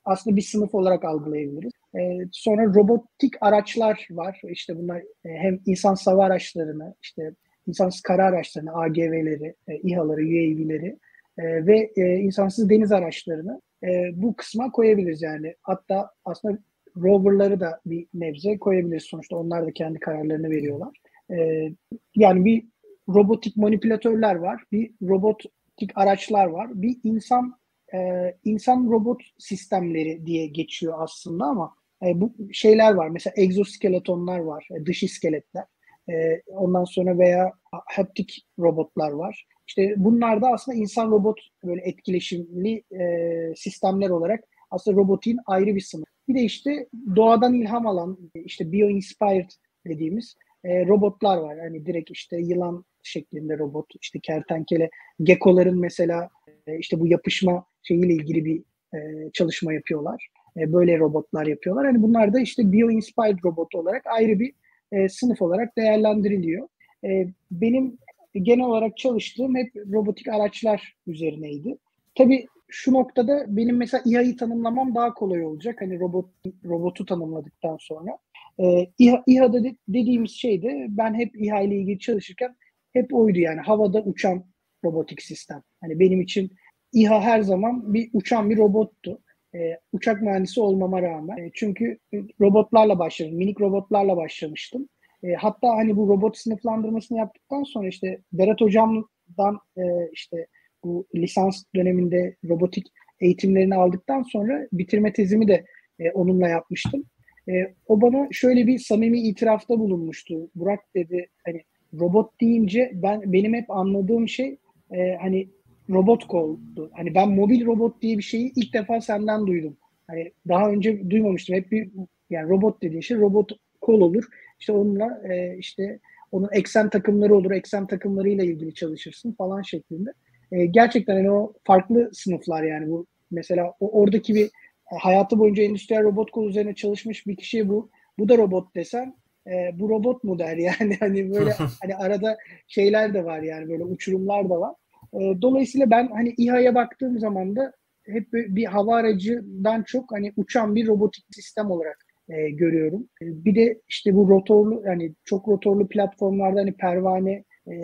aslında bir sınıf olarak algılayabiliriz. E, sonra robotik araçlar var. İşte bunlar e, hem insan sava araçlarını, işte insansız kara araçlarını, AGV'leri, e, İHA'ları, UAV'leri e, ve e, insansız deniz araçlarını e, bu kısma koyabiliriz yani. Hatta aslında roverları da bir nebze koyabiliriz sonuçta. Onlar da kendi kararlarını veriyorlar. E, yani bir robotik manipülatörler var, bir robotik araçlar var, bir insan e, insan robot sistemleri diye geçiyor aslında ama e, bu şeyler var. Mesela egzoskeletonlar var, e, dış iskeletler. E, ondan sonra veya haptik robotlar var. İşte bunlar da aslında insan robot böyle etkileşimli e, sistemler olarak aslında robotin ayrı bir sınıf. Bir de işte doğadan ilham alan işte bio-inspired dediğimiz e, robotlar var. Hani direkt işte yılan şeklinde robot, işte kertenkele, gekoların mesela e, işte bu yapışma şeyiyle ilgili bir e, çalışma yapıyorlar. E, böyle robotlar yapıyorlar. Hani bunlar da işte bio-inspired robot olarak ayrı bir e, sınıf olarak değerlendiriliyor. E, benim genel olarak çalıştığım hep robotik araçlar üzerineydi. Tabii şu noktada benim mesela İHA'yı tanımlamam daha kolay olacak. Hani robot robotu tanımladıktan sonra. E, İHA, İHA'da de, dediğimiz şey de ben hep İHA ile ilgili çalışırken hep oydu yani havada uçan robotik sistem. Hani benim için İHA her zaman bir uçan bir robottu. E, uçak mühendisi olmama rağmen. E, çünkü robotlarla başladım. Minik robotlarla başlamıştım. E, hatta hani bu robot sınıflandırmasını yaptıktan sonra işte Berat Hocam'dan e, işte bu lisans döneminde robotik eğitimlerini aldıktan sonra bitirme tezimi de e, onunla yapmıştım. E, o bana şöyle bir samimi itirafta bulunmuştu. Burak dedi hani robot deyince ben benim hep anladığım şey e, hani robot koldu. Hani ben mobil robot diye bir şeyi ilk defa senden duydum. Hani daha önce duymamıştım. Hep bir yani robot dediğin şey robot kol olur. İşte onunla e, işte onun eksen takımları olur. Eksen takımlarıyla ilgili çalışırsın falan şeklinde. E, gerçekten hani o farklı sınıflar yani bu mesela o, oradaki bir e, hayatı boyunca endüstriyel robot kol üzerine çalışmış bir kişiye bu bu da robot desen e, bu robot mu der yani hani böyle hani arada şeyler de var yani böyle uçurumlar da var. E, dolayısıyla ben hani İHA'ya baktığım zaman da hep bir hava aracından çok hani uçan bir robotik sistem olarak e, görüyorum. E, bir de işte bu rotorlu yani çok rotorlu platformlarda hani pervane e,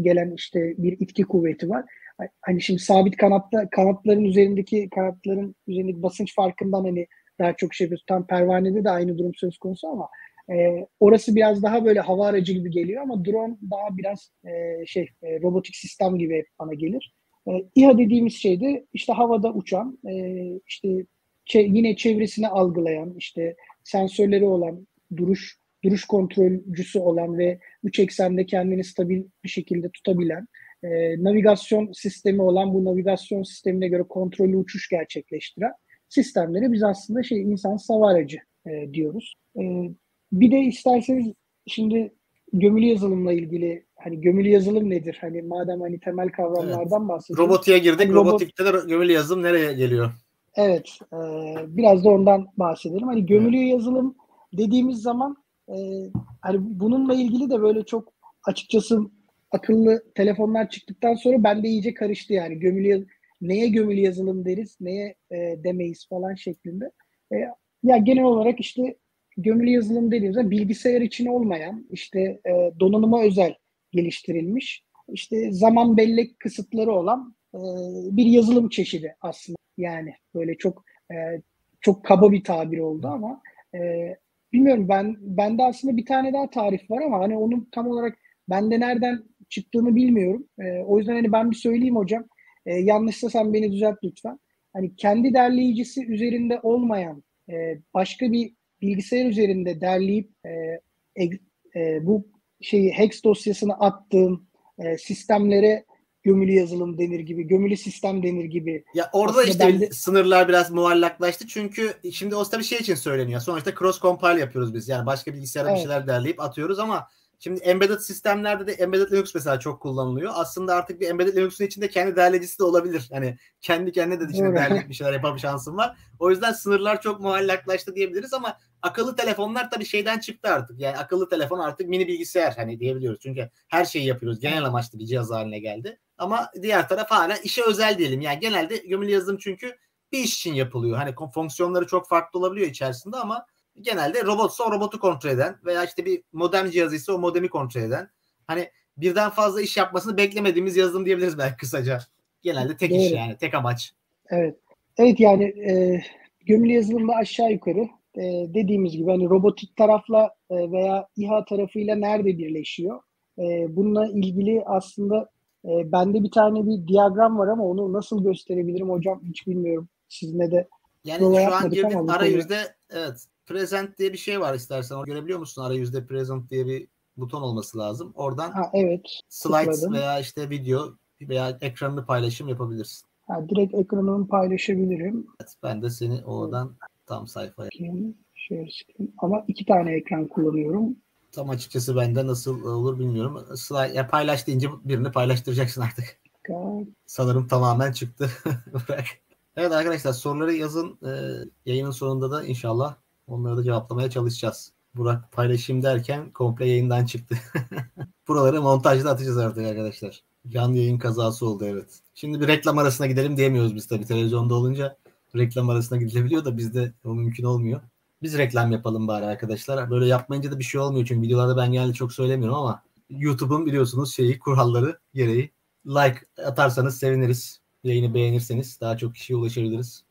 gelen işte bir itki kuvveti var. Hani şimdi sabit kanatta kanatların üzerindeki kanatların üzerindeki basınç farkından hani daha çok şey yapıyoruz. Tam pervanede de aynı durum söz konusu ama E, orası biraz daha böyle hava aracı gibi geliyor ama drone daha biraz e, şey e, robotik sistem gibi bana gelir. E, İHA dediğimiz şey de işte havada uçan, e, işte çe- yine çevresini algılayan, işte sensörleri olan, duruş duruş kontrolcüsü olan ve üç eksende kendini stabil bir şekilde tutabilen, e, navigasyon sistemi olan bu navigasyon sistemine göre kontrollü uçuş gerçekleştiren sistemleri biz aslında şey insan hava aracı e, diyoruz. E, bir de isterseniz şimdi gömülü yazılımla ilgili hani gömülü yazılım nedir? Hani madem hani temel kavramlardan evet. bahsediyoruz. Robotiğe girdik. Hani Robotikte robot... de gömülü yazılım nereye geliyor? Evet. E, biraz da ondan bahsedelim. Hani gömülü evet. yazılım dediğimiz zaman e, hani bununla ilgili de böyle çok açıkçası akıllı telefonlar çıktıktan sonra ben de iyice karıştı yani. Gömülü neye gömülü yazılım deriz, neye e, demeyiz falan şeklinde. E, ya genel olarak işte gömülü yazılım dediğimizde bilgisayar için olmayan, işte e, donanıma özel geliştirilmiş, işte zaman bellek kısıtları olan e, bir yazılım çeşidi aslında. Yani böyle çok e, çok kaba bir tabir oldu ama e, bilmiyorum ben bende aslında bir tane daha tarif var ama hani onun tam olarak bende nereden çıktığını bilmiyorum. E, o yüzden hani ben bir söyleyeyim hocam. E, yanlışsa sen beni düzelt lütfen. Hani kendi derleyicisi üzerinde olmayan e, başka bir bilgisayar üzerinde derleyip e, e, bu şeyi hex dosyasını attığım e, sistemlere gömülü yazılım denir gibi, gömülü sistem denir gibi. Ya orada Aslında işte de... sınırlar biraz muallaklaştı çünkü şimdi o tabii şey için söyleniyor. Sonuçta cross compile yapıyoruz biz. Yani başka bilgisayara evet. bir şeyler derleyip atıyoruz ama Şimdi embedded sistemlerde de embedded Linux mesela çok kullanılıyor. Aslında artık bir embedded Linux'un içinde kendi derleyicisi de olabilir. Hani kendi kendine de içinde derleyip bir şeyler yapma şansın var. O yüzden sınırlar çok muallaklaştı diyebiliriz ama akıllı telefonlar tabii şeyden çıktı artık. Yani akıllı telefon artık mini bilgisayar hani diyebiliyoruz. Çünkü her şeyi yapıyoruz. Genel amaçlı bir cihaz haline geldi. Ama diğer taraf hala işe özel diyelim. Yani genelde gömülü yazılım çünkü bir iş için yapılıyor. Hani fonksiyonları çok farklı olabiliyor içerisinde ama genelde robotsa o robotu kontrol eden veya işte bir modem cihazı ise o modemi kontrol eden. Hani birden fazla iş yapmasını beklemediğimiz yazılım diyebiliriz belki kısaca. Genelde tek Doğru. iş yani, tek amaç. Evet. Evet yani e, gömülü yazılımda aşağı yukarı e, dediğimiz gibi hani robotik tarafla e, veya İHA tarafıyla nerede birleşiyor? E, bununla ilgili aslında e, bende bir tane bir diyagram var ama onu nasıl gösterebilirim hocam hiç bilmiyorum. Sizinle de yani şu an girdim arayüzde evet present diye bir şey var istersen. Onu görebiliyor musun? Arayüzde present diye bir buton olması lazım. Oradan ha, evet, slides tıkladım. veya işte video veya ekranını paylaşım yapabilirsin. Ha, direkt ekranımı paylaşabilirim. Evet, ben de seni oradan tam sayfaya. Share Ama iki tane ekran kullanıyorum. Tam açıkçası bende nasıl olur bilmiyorum. Slide, ya paylaş deyince birini paylaştıracaksın artık. God. Sanırım tamamen çıktı. Bırak. Evet arkadaşlar soruları yazın. Ee, yayının sonunda da inşallah Onları da cevaplamaya çalışacağız. Burak paylaşayım derken komple yayından çıktı. Buraları montajda atacağız artık arkadaşlar. Canlı yayın kazası oldu evet. Şimdi bir reklam arasına gidelim diyemiyoruz biz tabii televizyonda olunca. Reklam arasına gidilebiliyor da bizde o mümkün olmuyor. Biz reklam yapalım bari arkadaşlar. Böyle yapmayınca da bir şey olmuyor çünkü videolarda ben genelde çok söylemiyorum ama YouTube'un biliyorsunuz şeyi kuralları gereği like atarsanız seviniriz. Yayını beğenirseniz daha çok kişiye ulaşabiliriz.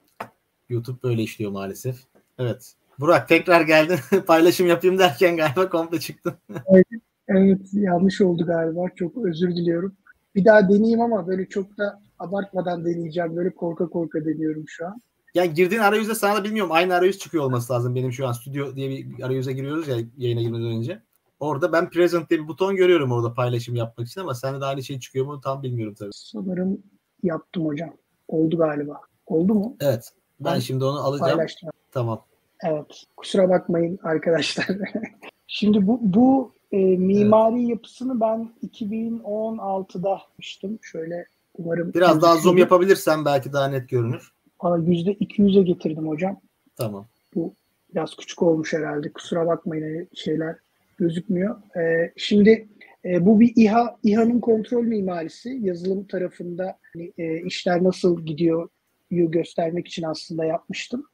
YouTube böyle işliyor maalesef. Evet. Burak tekrar geldin. Paylaşım yapayım derken galiba komple çıktın. evet, evet yanlış oldu galiba. Çok özür diliyorum. Bir daha deneyeyim ama böyle çok da abartmadan deneyeceğim. Böyle korka korka deniyorum şu an. Ya girdiğin arayüzde sana da bilmiyorum aynı arayüz çıkıyor olması lazım. Benim şu an stüdyo diye bir arayüze giriyoruz ya yayına girmeden önce. Orada ben present diye bir buton görüyorum orada paylaşım yapmak için ama sende de aynı şey çıkıyor mu tam bilmiyorum tabii. Sanırım yaptım hocam. Oldu galiba. Oldu mu? Evet. Ben, ben şimdi onu alacağım. Paylaştım. Tamam. Evet. Kusura bakmayın arkadaşlar. Şimdi bu, bu e, mimari evet. yapısını ben 2016'da yapmıştım. Şöyle umarım... Biraz daha zoom yapabilirsen belki daha net görünür. %200'e getirdim hocam. Tamam. Bu biraz küçük olmuş herhalde. Kusura bakmayın hani şeyler gözükmüyor. Ee, şimdi e, bu bir İHA, İHA'nın kontrol mimarisi. Yazılım tarafında hani, e, işler nasıl gidiyor göstermek için aslında yapmıştım.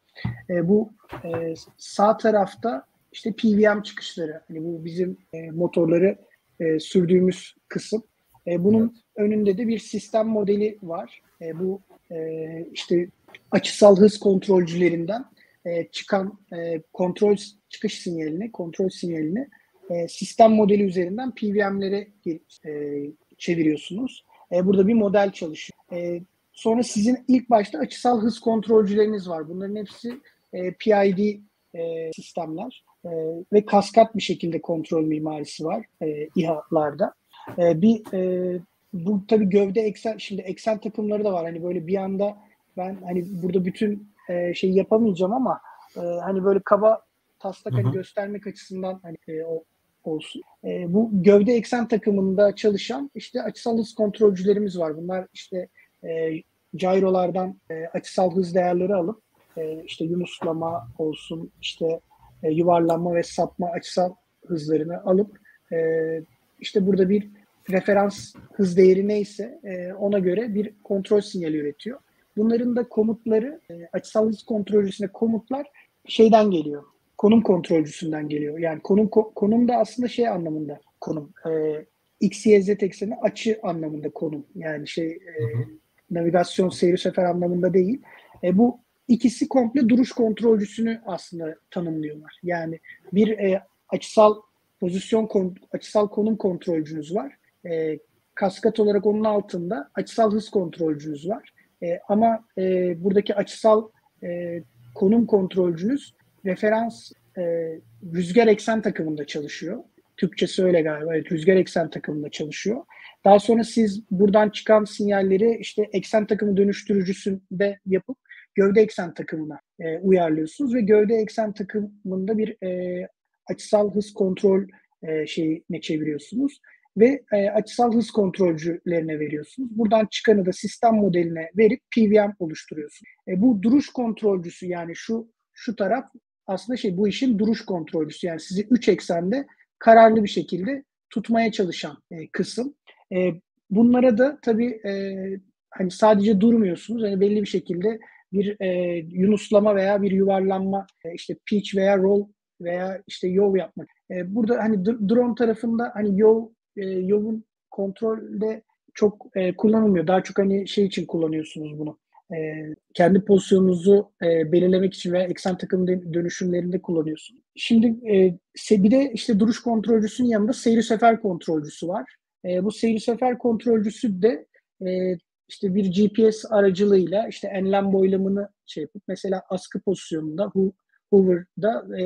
E, bu e, sağ tarafta işte PWM çıkışları. Hani bu bizim e, motorları e, sürdüğümüz kısım. E, bunun evet. önünde de bir sistem modeli var. E, bu e, işte açısal hız kontrolcülerinden e, çıkan e, kontrol çıkış sinyalini, kontrol sinyalini e, sistem modeli üzerinden PVM'lere e, çeviriyorsunuz. E, burada bir model çalışıyor. E, sonra sizin ilk başta açısal hız kontrolcüleriniz var. Bunların hepsi e, PID e, sistemler e, ve kaskat bir şekilde kontrol mimarisi var e, İHA'larda. E, bir e, bu tabii gövde eksen şimdi eksen takımları da var. Hani böyle bir anda ben hani burada bütün e, şeyi yapamayacağım ama e, hani böyle kaba taslak hani göstermek açısından hani e, o olsun. E, bu gövde eksen takımında çalışan işte açısal hız kontrolcülerimiz var. Bunlar işte e, gyrolardan e, açısal hız değerleri alıp e, işte yunuslama olsun işte e, yuvarlanma ve sapma açısal hızlarını alıp e, işte burada bir referans hız değeri neyse e, ona göre bir kontrol sinyali üretiyor. Bunların da komutları e, açısal hız kontrolcüsüne komutlar şeyden geliyor. Konum kontrolcüsünden geliyor. Yani konum konum da aslında şey anlamında konum. E, X, Y, Z ekseni açı anlamında konum. Yani şey e, navigasyon seyir sefer anlamında değil. E, bu ikisi komple duruş kontrolcüsünü aslında tanımlıyorlar. Yani bir e, açısal pozisyon açısal konum kontrolcünüz var. E, kaskat olarak onun altında açısal hız kontrolcünüz var. E, ama e, buradaki açısal e, konum kontrolcünüz referans e, rüzgar eksen takımında çalışıyor. Türkçesi öyle galiba. Evet, rüzgar eksen takımında çalışıyor. Daha sonra siz buradan çıkan sinyalleri işte eksen takımı dönüştürücüsünde yapıp gövde eksen takımına e, uyarlıyorsunuz ve gövde eksen takımında bir e, açısal hız kontrol e, şeyine çeviriyorsunuz ve e, açısal hız kontrolcülerine veriyorsunuz. Buradan çıkanı da sistem modeline verip PVM oluşturuyorsunuz. E, bu duruş kontrolcüsü yani şu şu taraf aslında şey bu işin duruş kontrolcüsü yani sizi üç eksende kararlı bir şekilde tutmaya çalışan e, kısım. E, bunlara da tabii e, hani sadece durmuyorsunuz. Hani belli bir şekilde bir e, yunuslama veya bir yuvarlanma e, işte pitch veya roll veya işte yol yapmak. E, burada hani drone tarafında hani yol e, yolun kontrolde çok e, kullanılmıyor. Daha çok hani şey için kullanıyorsunuz bunu. E, kendi pozisyonunuzu e, belirlemek için veya eksen takım dönüşümlerinde kullanıyorsunuz. Şimdi e, bir de işte duruş kontrolcüsünün yanında seyri sefer kontrolcüsü var. E, bu seyri sefer kontrolcüsü de e, işte bir GPS aracılığıyla işte enlem boylamını şey yapıp mesela askı pozisyonunda hover'da e,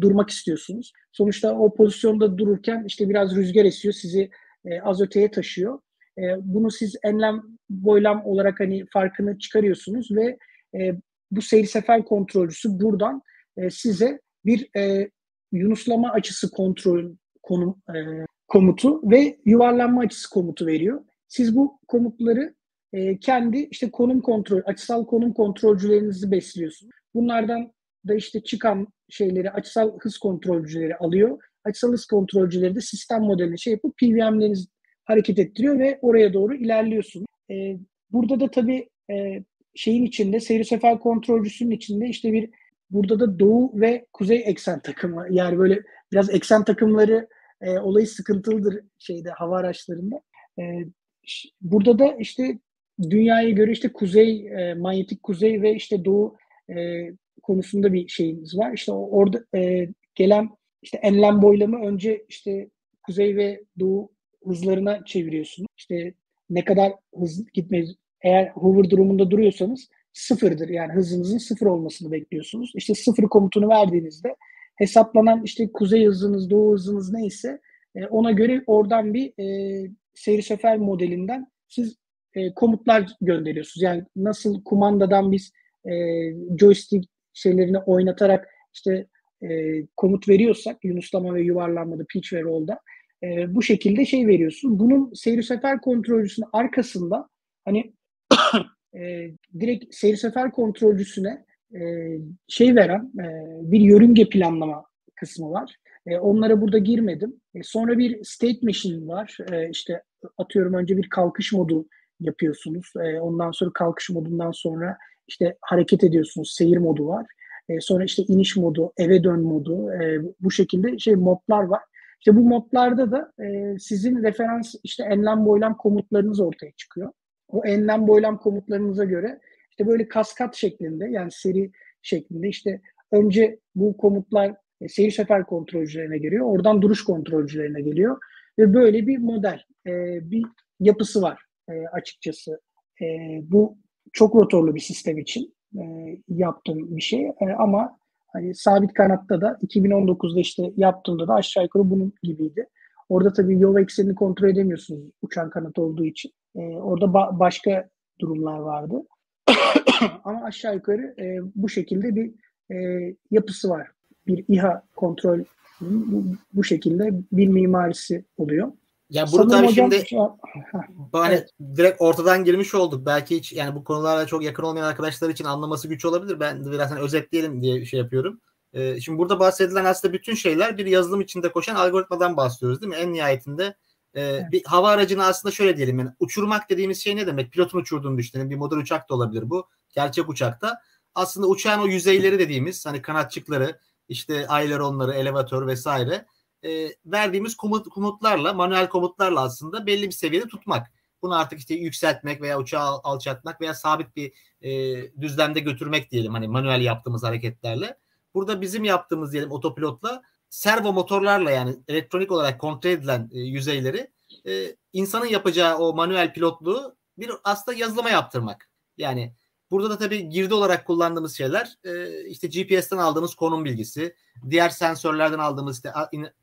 durmak istiyorsunuz. Sonuçta o pozisyonda dururken işte biraz rüzgar esiyor, sizi e, az öteye taşıyor. E, bunu siz enlem boylam olarak hani farkını çıkarıyorsunuz ve e, bu seyir sefer kontrolcüsü buradan e, size bir e, yunuslama açısı kontrol konum e, komutu ve yuvarlanma açısı komutu veriyor. Siz bu komutları e, kendi işte konum kontrol, açısal konum kontrolcülerinizi besliyorsunuz. Bunlardan da işte çıkan şeyleri açısal hız kontrolcüleri alıyor. Açısal hız kontrolcüleri de sistem modelini şey yapıp PVM'lerinizi hareket ettiriyor ve oraya doğru ilerliyorsun. E, burada da tabii e, şeyin içinde, seyir sefer kontrolcüsünün içinde işte bir burada da doğu ve kuzey eksen takımı. Yani böyle biraz eksen takımları e, olayı sıkıntılıdır şeyde hava araçlarında. E, burada da işte dünyaya göre işte kuzey, e, manyetik kuzey ve işte doğu e, konusunda bir şeyimiz var. İşte orada e, gelen işte enlem boylamı önce işte kuzey ve doğu hızlarına çeviriyorsunuz. İşte ne kadar hız gitmez eğer hover durumunda duruyorsanız sıfırdır. Yani hızınızın sıfır olmasını bekliyorsunuz. İşte sıfır komutunu verdiğinizde hesaplanan işte kuzey hızınız, doğu hızınız neyse e, ona göre oradan bir e, seyir sefer modelinden siz e, komutlar gönderiyorsunuz. Yani nasıl kumandadan biz e, joystick şeylerini oynatarak işte e, komut veriyorsak Yunuslama ve yuvarlanmada pitch ve roll'da e, bu şekilde şey veriyorsun. Bunun seyir sefer kontrolcüsünün arkasında hani e, direkt seyir sefer kontrolcüsüne e, şey veren e, bir yörünge planlama kısmı var. E, onlara burada girmedim. Sonra bir state machine var. E, işte atıyorum önce bir kalkış modu yapıyorsunuz. Ondan sonra kalkış modundan sonra işte hareket ediyorsunuz. Seyir modu var. Sonra işte iniş modu, eve dön modu. Bu şekilde şey modlar var. İşte bu modlarda da sizin referans işte enlem boylam komutlarınız ortaya çıkıyor. O enlem boylam komutlarınıza göre işte böyle kaskat şeklinde yani seri şeklinde işte önce bu komutlar e, seyir sefer kontrolcülerine geliyor. Oradan duruş kontrolcülerine geliyor. Ve böyle bir model, e, bir yapısı var e, açıkçası. Bu çok rotorlu bir sistem için yaptığım bir şey. Ama hani sabit kanatta da 2019'da işte yaptığımda da aşağı yukarı bunun gibiydi. Orada tabii yol eksenini kontrol edemiyorsunuz uçan kanat olduğu için. Orada ba- başka durumlar vardı. Ama aşağı yukarı e, bu şekilde bir e, yapısı var. Bir İHA kontrol bu, bu şekilde bir mimarisi oluyor. Ya bunu tabii şimdi hani evet. direkt ortadan girmiş olduk. Belki hiç yani bu konularla çok yakın olmayan arkadaşlar için anlaması güç olabilir. Ben de biraz hani özetleyelim diye şey yapıyorum. Ee, şimdi burada bahsedilen aslında bütün şeyler bir yazılım içinde koşan algoritmadan bahsediyoruz değil mi? En nihayetinde evet. bir hava aracını aslında şöyle diyelim yani uçurmak dediğimiz şey ne demek? Pilotun uçurduğunu düşünelim. Bir model uçak da olabilir bu. Gerçek uçakta. Aslında uçağın o yüzeyleri dediğimiz hani kanatçıkları, işte aileronları, elevatör vesaire e, verdiğimiz komut, komutlarla, manuel komutlarla aslında belli bir seviyede tutmak. Bunu artık işte yükseltmek veya uçağı alçaltmak veya sabit bir e, düzlemde götürmek diyelim hani manuel yaptığımız hareketlerle. Burada bizim yaptığımız diyelim otopilotla servo motorlarla yani elektronik olarak kontrol edilen e, yüzeyleri e, insanın yapacağı o manuel pilotluğu bir aslında yazılıma yaptırmak. Yani Burada da tabii girdi olarak kullandığımız şeyler e, işte GPS'ten aldığımız konum bilgisi, diğer sensörlerden aldığımız işte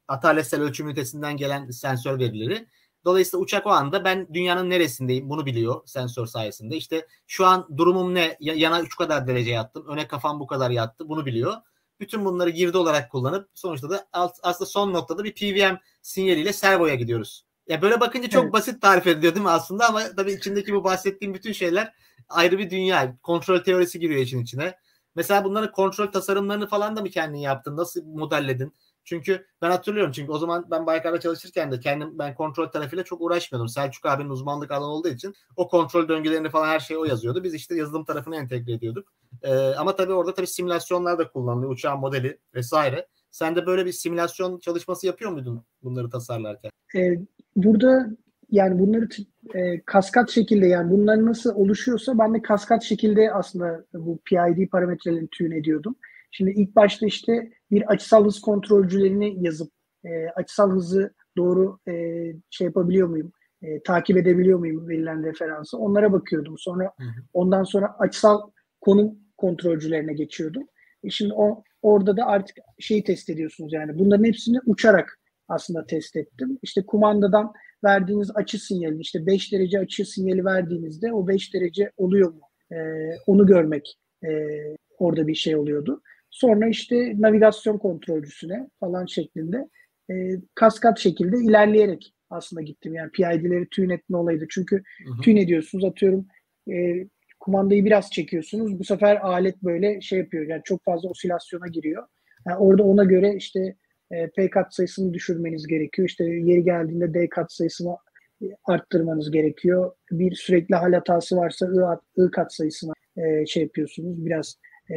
ataletsel ölçüm ünitesinden gelen sensör verileri. Dolayısıyla uçak o anda ben dünyanın neresindeyim bunu biliyor sensör sayesinde. İşte şu an durumum ne? Yana şu kadar derece yattım. Öne kafam bu kadar yattı. Bunu biliyor. Bütün bunları girdi olarak kullanıp sonuçta da alt, aslında son noktada bir PWM sinyaliyle servoya gidiyoruz. Ya böyle bakınca çok evet. basit tarif ediliyor değil mi aslında ama tabii içindeki bu bahsettiğim bütün şeyler ayrı bir dünya. Kontrol teorisi giriyor işin içine. Mesela bunların kontrol tasarımlarını falan da mı kendin yaptın? Nasıl modelledin? Çünkü ben hatırlıyorum çünkü o zaman ben Baykar'da çalışırken de kendim ben kontrol tarafıyla çok uğraşmıyordum. Selçuk abinin uzmanlık alanı olduğu için o kontrol döngülerini falan her şeyi o yazıyordu. Biz işte yazılım tarafını entegre ediyorduk. Ee, ama tabii orada tabii simülasyonlar da kullanılıyor. Uçağın modeli vesaire. Sen de böyle bir simülasyon çalışması yapıyor muydun bunları tasarlarken? Ee, burada yani bunları e, kaskat şekilde yani bunlar nasıl oluşuyorsa ben de kaskat şekilde aslında bu PID parametrelerini tune ediyordum. Şimdi ilk başta işte bir açısal hız kontrolcülerini yazıp e, açısal hızı doğru e, şey yapabiliyor muyum? E, takip edebiliyor muyum verilen referansı? Onlara bakıyordum. Sonra hı hı. ondan sonra açısal konum kontrolcülerine geçiyordum. E şimdi o, orada da artık şeyi test ediyorsunuz yani bunların hepsini uçarak aslında test ettim. İşte kumandadan verdiğiniz açı sinyali işte 5 derece açı sinyali verdiğinizde o 5 derece oluyor mu? Ee, onu görmek e, orada bir şey oluyordu. Sonra işte navigasyon kontrolcüsüne falan şeklinde e, kaskat şekilde ilerleyerek aslında gittim. Yani PID'leri tune etme olaydı. Çünkü hı ediyorsunuz atıyorum e, kumandayı biraz çekiyorsunuz. Bu sefer alet böyle şey yapıyor. Yani çok fazla osilasyona giriyor. Yani orada ona göre işte e, P kat sayısını düşürmeniz gerekiyor. İşte yeri geldiğinde D kat sayısını arttırmanız gerekiyor. Bir sürekli hal hatası varsa I, I kat sayısını e, şey yapıyorsunuz. Biraz e,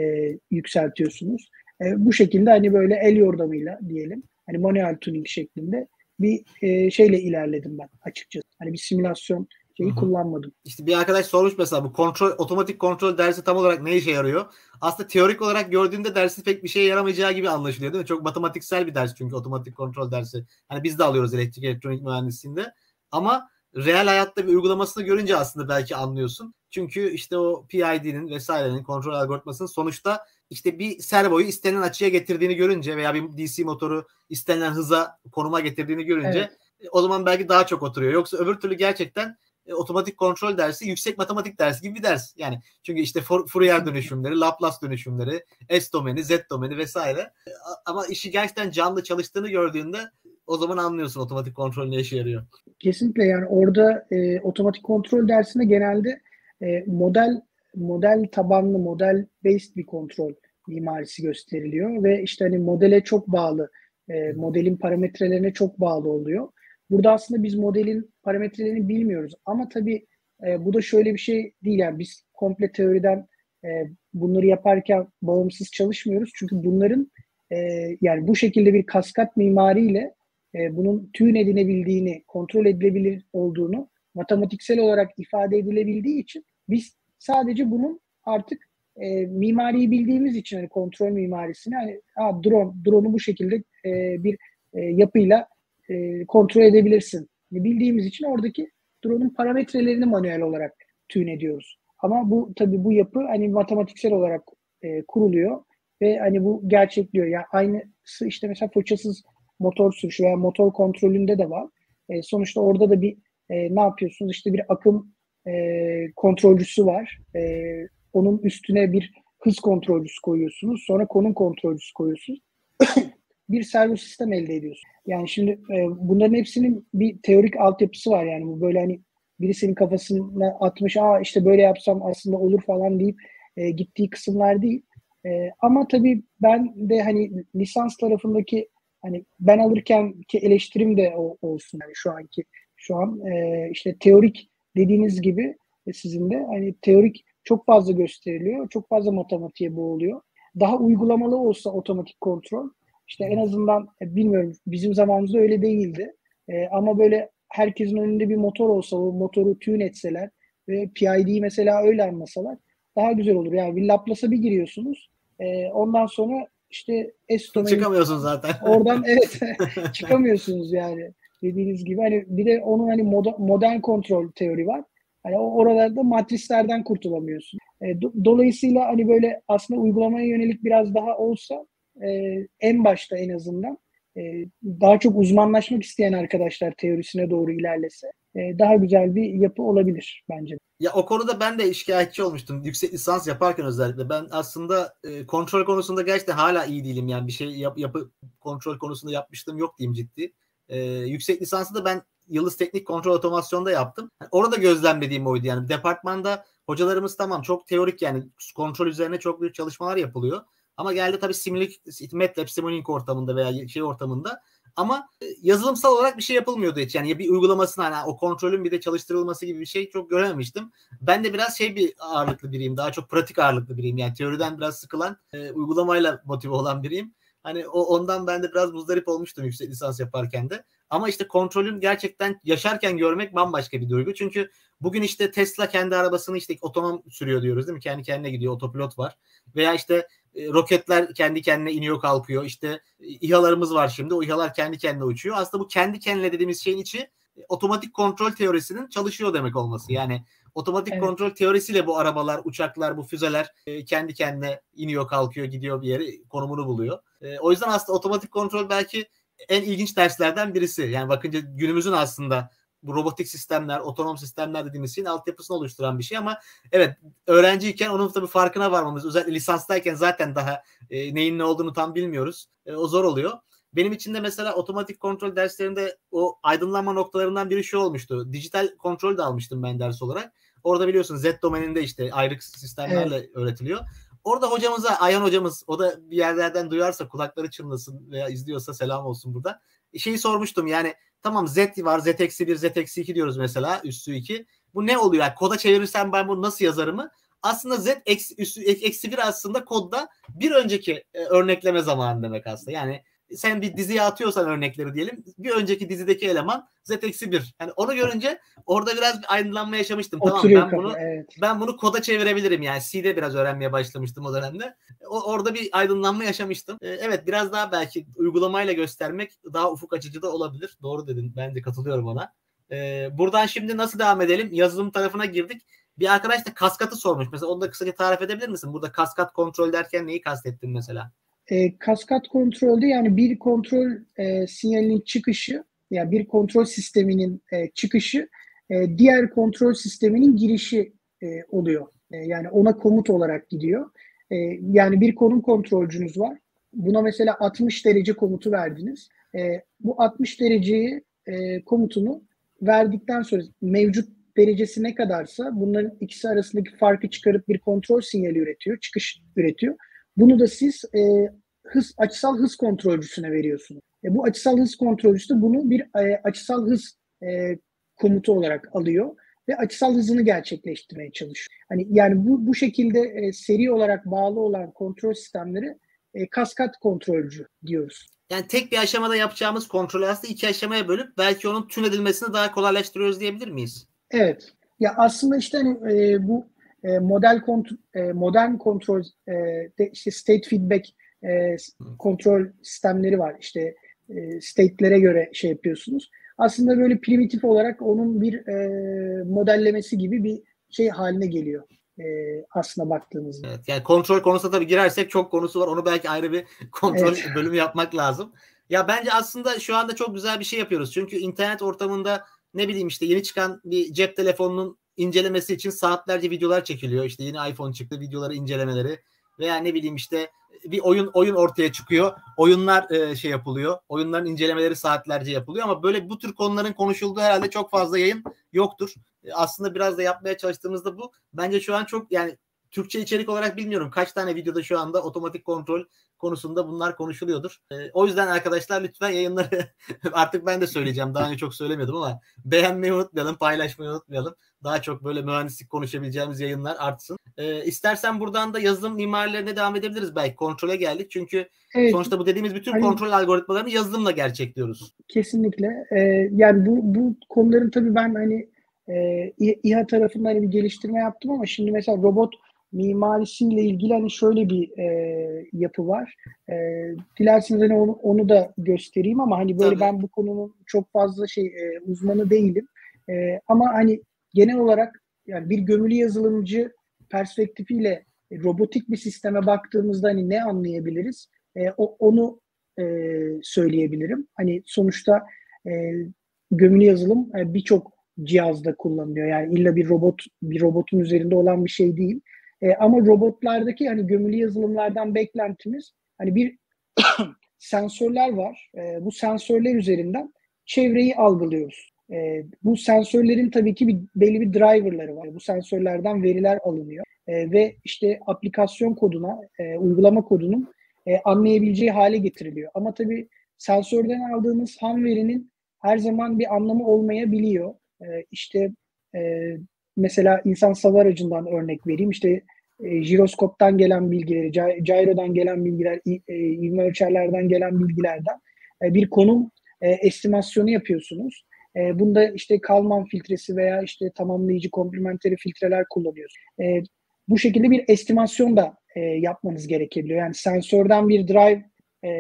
yükseltiyorsunuz. E, bu şekilde hani böyle el yordamıyla diyelim. Hani manuel tuning şeklinde bir e, şeyle ilerledim ben açıkçası. Hani bir simülasyon şeyi Hı-hı. kullanmadım. İşte bir arkadaş sormuş mesela bu kontrol otomatik kontrol dersi tam olarak ne işe yarıyor? Aslında teorik olarak gördüğünde dersi pek bir şeye yaramayacağı gibi anlaşılıyor değil mi? Çok matematiksel bir ders çünkü otomatik kontrol dersi. Hani biz de alıyoruz elektrik elektronik mühendisliğinde. Ama reel hayatta bir uygulamasını görünce aslında belki anlıyorsun. Çünkü işte o PID'nin vesairenin kontrol algoritmasının sonuçta işte bir servoyu istenilen açıya getirdiğini görünce veya bir DC motoru istenilen hıza konuma getirdiğini görünce evet. o zaman belki daha çok oturuyor. Yoksa öbür türlü gerçekten e, otomatik kontrol dersi yüksek matematik dersi gibi bir ders. Yani çünkü işte Fourier dönüşümleri, Laplace dönüşümleri, S domeni, Z domeni vesaire. E, ama işi gerçekten canlı çalıştığını gördüğünde o zaman anlıyorsun otomatik kontrol ne işe yarıyor. Kesinlikle yani orada e, otomatik kontrol dersinde genelde e, model model tabanlı, model based bir kontrol mimarisi gösteriliyor ve işte hani modele çok bağlı, e, modelin parametrelerine çok bağlı oluyor. Burada aslında biz modelin parametrelerini bilmiyoruz. Ama tabii e, bu da şöyle bir şey değil. Yani biz komple teoriden e, bunları yaparken bağımsız çalışmıyoruz. Çünkü bunların e, yani bu şekilde bir kaskat mimariyle e, bunun tune edilebildiğini, kontrol edilebilir olduğunu matematiksel olarak ifade edilebildiği için biz sadece bunun artık e, mimariyi bildiğimiz için hani kontrol mimarisini hani ha, drone drone'u bu şekilde e, bir e, yapıyla e, kontrol edebilirsin. Bildiğimiz için oradaki drone'un parametrelerini manuel olarak tune ediyoruz. Ama bu tabii bu yapı hani matematiksel olarak e, kuruluyor ve hani bu gerçekliyor. Yani aynısı işte mesela fırçasız motor sürüşü veya motor kontrolünde de var. E, sonuçta orada da bir e, ne yapıyorsunuz? İşte bir akım e, kontrolcüsü var. E, onun üstüne bir hız kontrolcüsü koyuyorsunuz. Sonra konum kontrolcüsü koyuyorsunuz. bir servo sistem elde ediyorsunuz. Yani şimdi e, bunların hepsinin bir teorik altyapısı var yani bu böyle hani birisinin kafasına atmış aa işte böyle yapsam aslında olur falan deyip e, gittiği kısımlar değil. E, ama tabii ben de hani lisans tarafındaki hani ben alırken ki eleştirim de o, olsun yani şu anki şu an e, işte teorik dediğiniz gibi sizin de hani teorik çok fazla gösteriliyor. Çok fazla matematiğe boğuluyor. Daha uygulamalı olsa otomatik kontrol işte en azından e, bilmiyorum bizim zamanımızda öyle değildi. E, ama böyle herkesin önünde bir motor olsa o motoru tune etseler ve PID'yi mesela öyle anlasalar daha güzel olur. Yani bir Laplace'a bir giriyorsunuz. E, ondan sonra işte S çıkamıyorsun zaten. Oradan evet çıkamıyorsunuz yani dediğiniz gibi. Hani bir de onun hani modern kontrol teori var. Hani oralarda matrislerden kurtulamıyorsun. E, do, dolayısıyla hani böyle aslında uygulamaya yönelik biraz daha olsa e, en başta en azından e, daha çok uzmanlaşmak isteyen arkadaşlar teorisine doğru ilerlese daha güzel bir yapı olabilir bence. Ya o konuda ben de şikayetçi olmuştum. Yüksek lisans yaparken özellikle. Ben aslında e, kontrol konusunda gerçekten hala iyi değilim. Yani bir şey yap, yapı kontrol konusunda yapmıştım yok diyeyim ciddi. E, yüksek lisansı da ben Yıldız Teknik Kontrol Otomasyon'da yaptım. Orada gözlemlediğim oydu yani. Departmanda hocalarımız tamam çok teorik yani kontrol üzerine çok büyük çalışmalar yapılıyor. Ama geldi tabii Simlik, MATLAB Simulink ortamında veya şey ortamında ama e, yazılımsal olarak bir şey yapılmıyordu hiç. Yani bir uygulamasına hani o kontrolün bir de çalıştırılması gibi bir şey çok görememiştim. Ben de biraz şey bir ağırlıklı biriyim. Daha çok pratik ağırlıklı biriyim. Yani teoriden biraz sıkılan, e, uygulamayla motive olan biriyim. Hani o ondan ben de biraz muzdarip olmuştum yüksek lisans yaparken de. Ama işte kontrolün gerçekten yaşarken görmek bambaşka bir duygu. Çünkü bugün işte Tesla kendi arabasını işte otonom sürüyor diyoruz değil mi? Kendi kendine gidiyor, otopilot var. Veya işte e, roketler kendi kendine iniyor kalkıyor. İşte e, İHA'larımız var şimdi. O İHA'lar kendi kendine uçuyor. Aslında bu kendi kendine dediğimiz şeyin içi e, otomatik kontrol teorisinin çalışıyor demek olması. Yani otomatik evet. kontrol teorisiyle bu arabalar, uçaklar, bu füzeler kendi kendine iniyor, kalkıyor, gidiyor bir yere konumunu buluyor. O yüzden aslında otomatik kontrol belki en ilginç derslerden birisi. Yani bakınca günümüzün aslında bu robotik sistemler, otonom sistemler dediğimiz şeyin altyapısını oluşturan bir şey ama evet öğrenciyken onun tabii farkına varmamız özellikle lisanstayken zaten daha e, neyin ne olduğunu tam bilmiyoruz. E, o zor oluyor. Benim için de mesela otomatik kontrol derslerinde o aydınlanma noktalarından biri şu olmuştu. Dijital kontrol de almıştım ben ders olarak. Orada biliyorsun Z domeninde işte ayrık sistemlerle evet. öğretiliyor. Orada hocamıza, Ayhan hocamız, o da bir yerlerden duyarsa kulakları çınlasın veya izliyorsa selam olsun burada. Şeyi sormuştum yani Tamam Z var, Z eksi 1, Z eksi 2 diyoruz mesela üstü 2. Bu ne oluyor? Yani koda çevirirsem ben bunu nasıl yazarımı? Aslında Z eksi, üstü, eksi 1 aslında kodda bir önceki e, örnekleme zamanı demek aslında. Yani sen bir diziye atıyorsan örnekleri diyelim. Bir önceki dizideki eleman z eksi 1. Yani onu görünce orada biraz bir aydınlanma yaşamıştım. Oturuyor tamam ben bunu evet. ben bunu koda çevirebilirim. Yani C'de biraz öğrenmeye başlamıştım o dönemde. O, orada bir aydınlanma yaşamıştım. Ee, evet biraz daha belki uygulamayla göstermek daha ufuk açıcı da olabilir. Doğru dedin. Ben de katılıyorum ona. Ee, buradan şimdi nasıl devam edelim? Yazılım tarafına girdik. Bir arkadaş da kaskatı sormuş. Mesela onu da kısaca tarif edebilir misin? Burada kaskat kontrol derken neyi kastettin mesela? E, kaskat kontrolde yani bir kontrol e, sinyalinin çıkışı yani bir kontrol sisteminin e, çıkışı e, diğer kontrol sisteminin girişi e, oluyor. E, yani ona komut olarak gidiyor. E, yani bir konum kontrolcünüz var. Buna mesela 60 derece komutu verdiniz. E, bu 60 dereceyi e, komutunu verdikten sonra mevcut derecesi ne kadarsa bunların ikisi arasındaki farkı çıkarıp bir kontrol sinyali üretiyor, çıkış üretiyor. Bunu da siz e, hız açısal hız kontrolcüsüne veriyorsunuz. E, bu açısal hız kontrolcüsü bunu bir e, açısal hız e, komutu olarak alıyor ve açısal hızını gerçekleştirmeye çalışıyor. Hani yani bu bu şekilde e, seri olarak bağlı olan kontrol sistemleri e, kaskat kontrolcü diyoruz. Yani tek bir aşamada yapacağımız kontrolü aslında iki aşamaya bölüp belki onun tüm edilmesini daha kolaylaştırıyoruz diyebilir miyiz? Evet. Ya aslında işte hani e, bu e, model kont- e, modern kontrol e, de, işte state feedback e, kontrol sistemleri var. İşte e, state'lere göre şey yapıyorsunuz. Aslında böyle primitif olarak onun bir e, modellemesi gibi bir şey haline geliyor e, aslında baktığımızda. Evet, yani kontrol konusuna tabii girersek çok konusu var. Onu belki ayrı bir kontrol evet. bölümü yapmak lazım. Ya bence aslında şu anda çok güzel bir şey yapıyoruz. Çünkü internet ortamında ne bileyim işte yeni çıkan bir cep telefonunun incelemesi için saatlerce videolar çekiliyor. İşte yeni iPhone çıktı videoları incelemeleri veya ne bileyim işte bir oyun oyun ortaya çıkıyor. Oyunlar e, şey yapılıyor. Oyunların incelemeleri saatlerce yapılıyor ama böyle bu tür konuların konuşulduğu herhalde çok fazla yayın yoktur. E, aslında biraz da yapmaya çalıştığımızda bu. Bence şu an çok yani Türkçe içerik olarak bilmiyorum kaç tane videoda şu anda otomatik kontrol konusunda bunlar konuşuluyordur. E, o yüzden arkadaşlar lütfen yayınları artık ben de söyleyeceğim. Daha önce çok söylemiyordum ama beğenmeyi unutmayalım, paylaşmayı unutmayalım. Daha çok böyle mühendislik konuşabileceğimiz yayınlar artsın. E, istersen buradan da yazılım mimarilerine devam edebiliriz belki. Kontrole geldik. Çünkü evet. sonuçta bu dediğimiz bütün hani, kontrol algoritmalarını yazılımla gerçekliyoruz. Kesinlikle. Ee, yani bu, bu konuların tabii ben hani e, İHA tarafından hani bir geliştirme yaptım ama şimdi mesela robot mimarisiyle ilgili hani şöyle bir e, yapı var. E, dilerseniz hani onu, onu da göstereyim ama hani böyle Tabii. ben bu konunun çok fazla şey e, uzmanı değilim. E, ama hani genel olarak yani bir gömülü yazılımcı perspektifiyle robotik bir sisteme baktığımızda hani ne anlayabiliriz? E, o, onu e, söyleyebilirim. Hani sonuçta e, gömülü yazılım e, birçok cihazda kullanılıyor. Yani illa bir robot bir robotun üzerinde olan bir şey değil. E, ama robotlardaki hani gömülü yazılımlardan beklentimiz hani bir sensörler var. E, bu sensörler üzerinden çevreyi algılıyoruz. E, bu sensörlerin tabii ki bir belli bir driverları var. Bu sensörlerden veriler alınıyor e, ve işte aplikasyon koduna, e, uygulama kodunun e, anlayabileceği hale getiriliyor. Ama tabii sensörden aldığımız ham verinin her zaman bir anlamı olmayabiliyor. E, işte e, mesela insan sava aracından örnek vereyim. İşte e, jiroskoptan gelen bilgileri, gyro'dan gelen bilgiler, e, ivme ölçerlerden gelen bilgilerden e, bir konum e, estimasyonu yapıyorsunuz. E, bunda işte Kalman filtresi veya işte tamamlayıcı komplementeri filtreler kullanıyoruz. E, bu şekilde bir estimasyon da e, yapmanız gerekebiliyor. Yani sensörden bir drive e,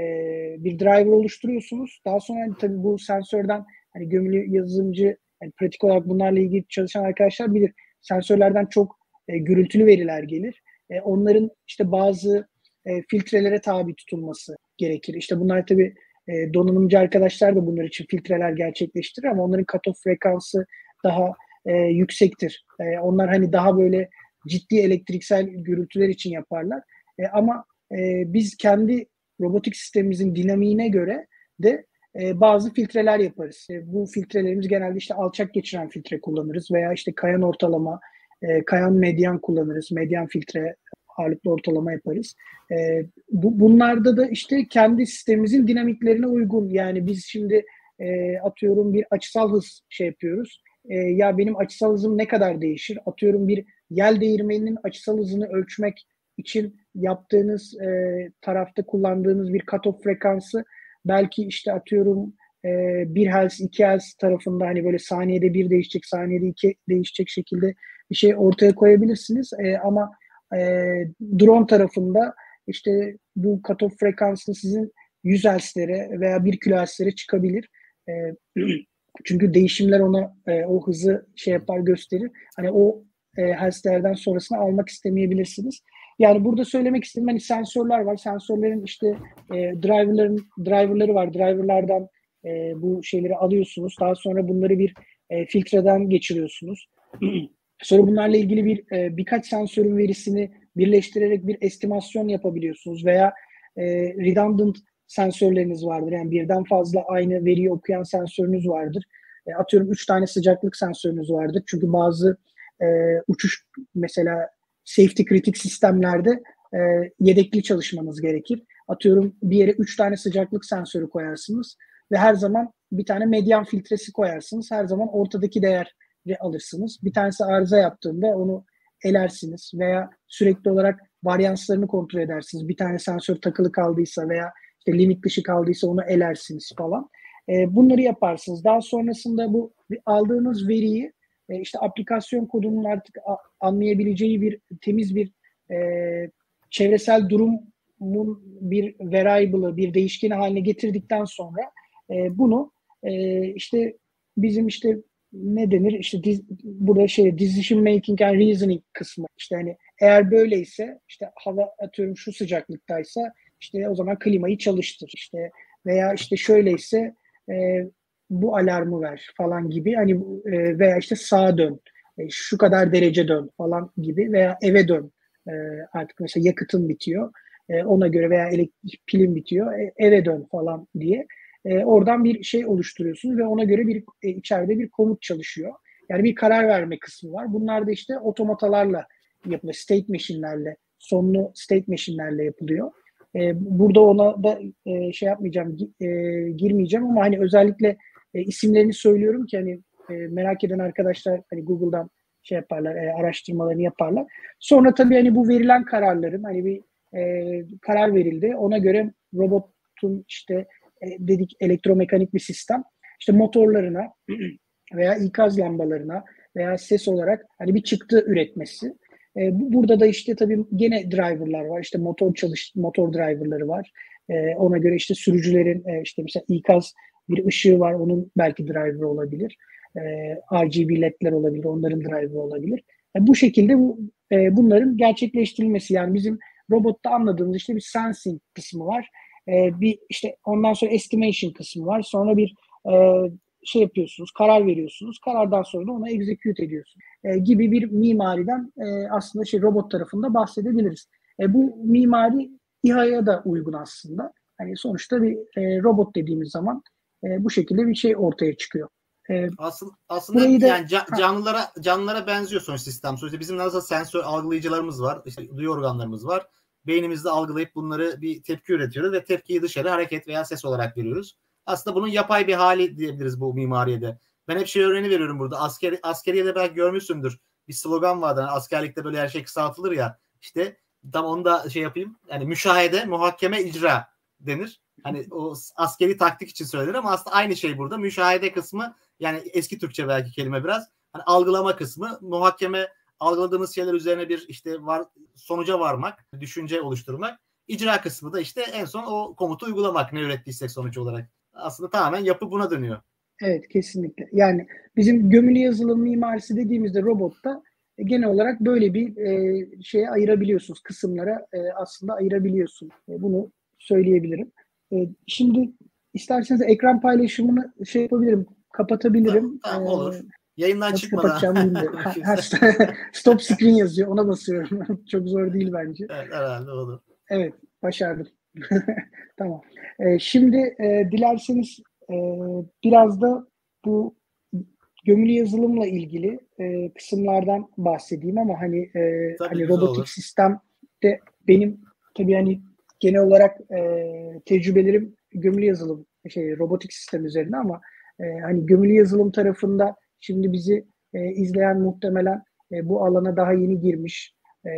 bir driver oluşturuyorsunuz. Daha sonra hani, tabii bu sensörden hani gömülü yazılımcı yani pratik olarak bunlarla ilgili çalışan arkadaşlar bilir. Sensörlerden çok e, gürültülü veriler gelir. E, onların işte bazı e, filtrelere tabi tutulması gerekir. İşte bunlar tabii e, donanımcı arkadaşlar da bunlar için filtreler gerçekleştirir ama onların cutoff frekansı daha e, yüksektir. E, onlar hani daha böyle ciddi elektriksel gürültüler için yaparlar. E, ama e, biz kendi robotik sistemimizin dinamiğine göre de e, bazı filtreler yaparız. E, bu filtrelerimiz genelde işte alçak geçiren filtre kullanırız veya işte kayan ortalama, e, kayan medyan kullanırız. Medyan filtre ağırlıklı ortalama yaparız. E, bu, bunlarda da işte kendi sistemimizin dinamiklerine uygun. Yani biz şimdi e, atıyorum bir açısal hız şey yapıyoruz. E, ya benim açısal hızım ne kadar değişir? Atıyorum bir yel değirmeninin açısal hızını ölçmek için yaptığınız tarafta kullandığınız bir cutoff frekansı belki işte atıyorum e, bir Hz, iki Hz tarafında hani böyle saniyede bir değişecek, saniyede iki değişecek şekilde bir şey ortaya koyabilirsiniz. E, ama e, drone tarafında işte bu cutoff frekansı sizin 100 Hz'lere veya 1 kHz'lere çıkabilir. E, çünkü değişimler ona e, o hızı şey yapar gösterir. Hani o e, Hz'lerden sonrasını almak istemeyebilirsiniz. Yani burada söylemek istediğim hani sensörler var. Sensörlerin işte e, driverların driverları var. Driverlardan e, bu şeyleri alıyorsunuz. Daha sonra bunları bir e, filtreden geçiriyorsunuz. Sonra bunlarla ilgili bir e, birkaç sensörün verisini birleştirerek bir estimasyon yapabiliyorsunuz veya e, redundant sensörleriniz vardır. Yani birden fazla aynı veriyi okuyan sensörünüz vardır. E, atıyorum üç tane sıcaklık sensörünüz vardır. Çünkü bazı e, uçuş mesela safety kritik sistemlerde e, yedekli çalışmanız gerekir. Atıyorum bir yere üç tane sıcaklık sensörü koyarsınız ve her zaman bir tane medyan filtresi koyarsınız. Her zaman ortadaki değer alırsınız. Bir tanesi arıza yaptığında onu elersiniz veya sürekli olarak varyanslarını kontrol edersiniz. Bir tane sensör takılı kaldıysa veya işte limit dışı kaldıysa onu elersiniz falan. E, bunları yaparsınız. Daha sonrasında bu aldığınız veriyi e, işte aplikasyon kodunun artık anlayabileceği bir temiz bir e, çevresel durumun bir variable'ı, bir değişkeni haline getirdikten sonra e, bunu e, işte bizim işte ne denir? İşte diz, burada şey decision making and reasoning kısmı. İşte hani eğer böyleyse işte hava atıyorum şu sıcaklıktaysa işte o zaman klimayı çalıştır. İşte veya işte şöyleyse e, bu alarmı ver falan gibi hani e, veya işte sağa dön e, şu kadar derece dön falan gibi veya eve dön e, artık mesela yakıtın bitiyor e, ona göre veya elektrik pilin bitiyor e, eve dön falan diye e, oradan bir şey oluşturuyorsunuz ve ona göre bir e, içeride bir komut çalışıyor. Yani bir karar verme kısmı var. Bunlar da işte otomatalarla yapılıyor. State machine'lerle, sonlu state machine'lerle yapılıyor. E, burada ona da e, şey yapmayacağım, e, girmeyeceğim ama hani özellikle e, isimlerini söylüyorum ki hani e, merak eden arkadaşlar hani Google'dan şey yaparlar, e, araştırmalarını yaparlar. Sonra tabii hani bu verilen kararların hani bir e, karar verildi. Ona göre robotun işte e, dedik elektromekanik bir sistem. İşte motorlarına veya ikaz lambalarına veya ses olarak hani bir çıktı üretmesi. E, burada da işte tabii gene driverlar var. İşte motor çalış motor driverları var. E, ona göre işte sürücülerin e, işte mesela ikaz bir ışığı var. Onun belki driver olabilir. E, RGB ledler olabilir. Onların driver olabilir. E, bu şekilde bu e, bunların gerçekleştirilmesi yani bizim robotta anladığımız işte bir sensing kısmı var. E, bir işte ondan sonra estimation kısmı var. Sonra bir e, şey yapıyorsunuz, karar veriyorsunuz. Karardan sonra da onu execute ediyorsunuz. E, gibi bir mimariden e, aslında şey robot tarafında bahsedebiliriz. E, bu mimari İHA'ya da uygun aslında. Hani sonuçta bir e, robot dediğimiz zaman e, bu şekilde bir şey ortaya çıkıyor. E, aslında aslında da, yani ca, canlılara canlılara benziyor sonuç sistem. Sonuçta bizim nasıl sensör algılayıcılarımız var, işte duyu organlarımız var beynimizde algılayıp bunları bir tepki üretiyoruz ve tepkiyi dışarı hareket veya ses olarak veriyoruz. Aslında bunun yapay bir hali diyebiliriz bu mimariyede. Ben hep şey örneğini veriyorum burada. Asker, askeriyede belki görmüşsündür. Bir slogan vardı. Yani askerlikte böyle her şey kısaltılır ya. İşte tam onu da şey yapayım. Yani müşahede, muhakeme, icra denir. Hani o askeri taktik için söylenir ama aslında aynı şey burada. Müşahede kısmı yani eski Türkçe belki kelime biraz. Hani algılama kısmı, muhakeme algıladığımız şeyler üzerine bir işte var sonuca varmak, düşünce oluşturmak. İcra kısmı da işte en son o komutu uygulamak ne ürettiysek sonuç olarak. Aslında tamamen yapı buna dönüyor. Evet kesinlikle. Yani bizim gömülü yazılım mimarisi dediğimizde robotta e, genel olarak böyle bir e, şeye ayırabiliyorsunuz. Kısımlara e, aslında ayırabiliyorsun. E, bunu söyleyebilirim. E, şimdi isterseniz ekran paylaşımını şey yapabilirim, kapatabilirim. Tamam, tamam olur. Ee, Yayından Nasıl çıkmadan. Stop screen yazıyor. Ona basıyorum. Çok zor değil bence. Evet herhalde olur. Evet. Başardım. tamam. Ee, şimdi e, dilerseniz e, biraz da bu gömülü yazılımla ilgili e, kısımlardan bahsedeyim ama hani e, hani robotik olur. sistemde benim tabii hani genel olarak e, tecrübelerim gömülü yazılım şey robotik sistem üzerine ama e, hani gömülü yazılım tarafında Şimdi bizi e, izleyen muhtemelen e, bu alana daha yeni girmiş, e,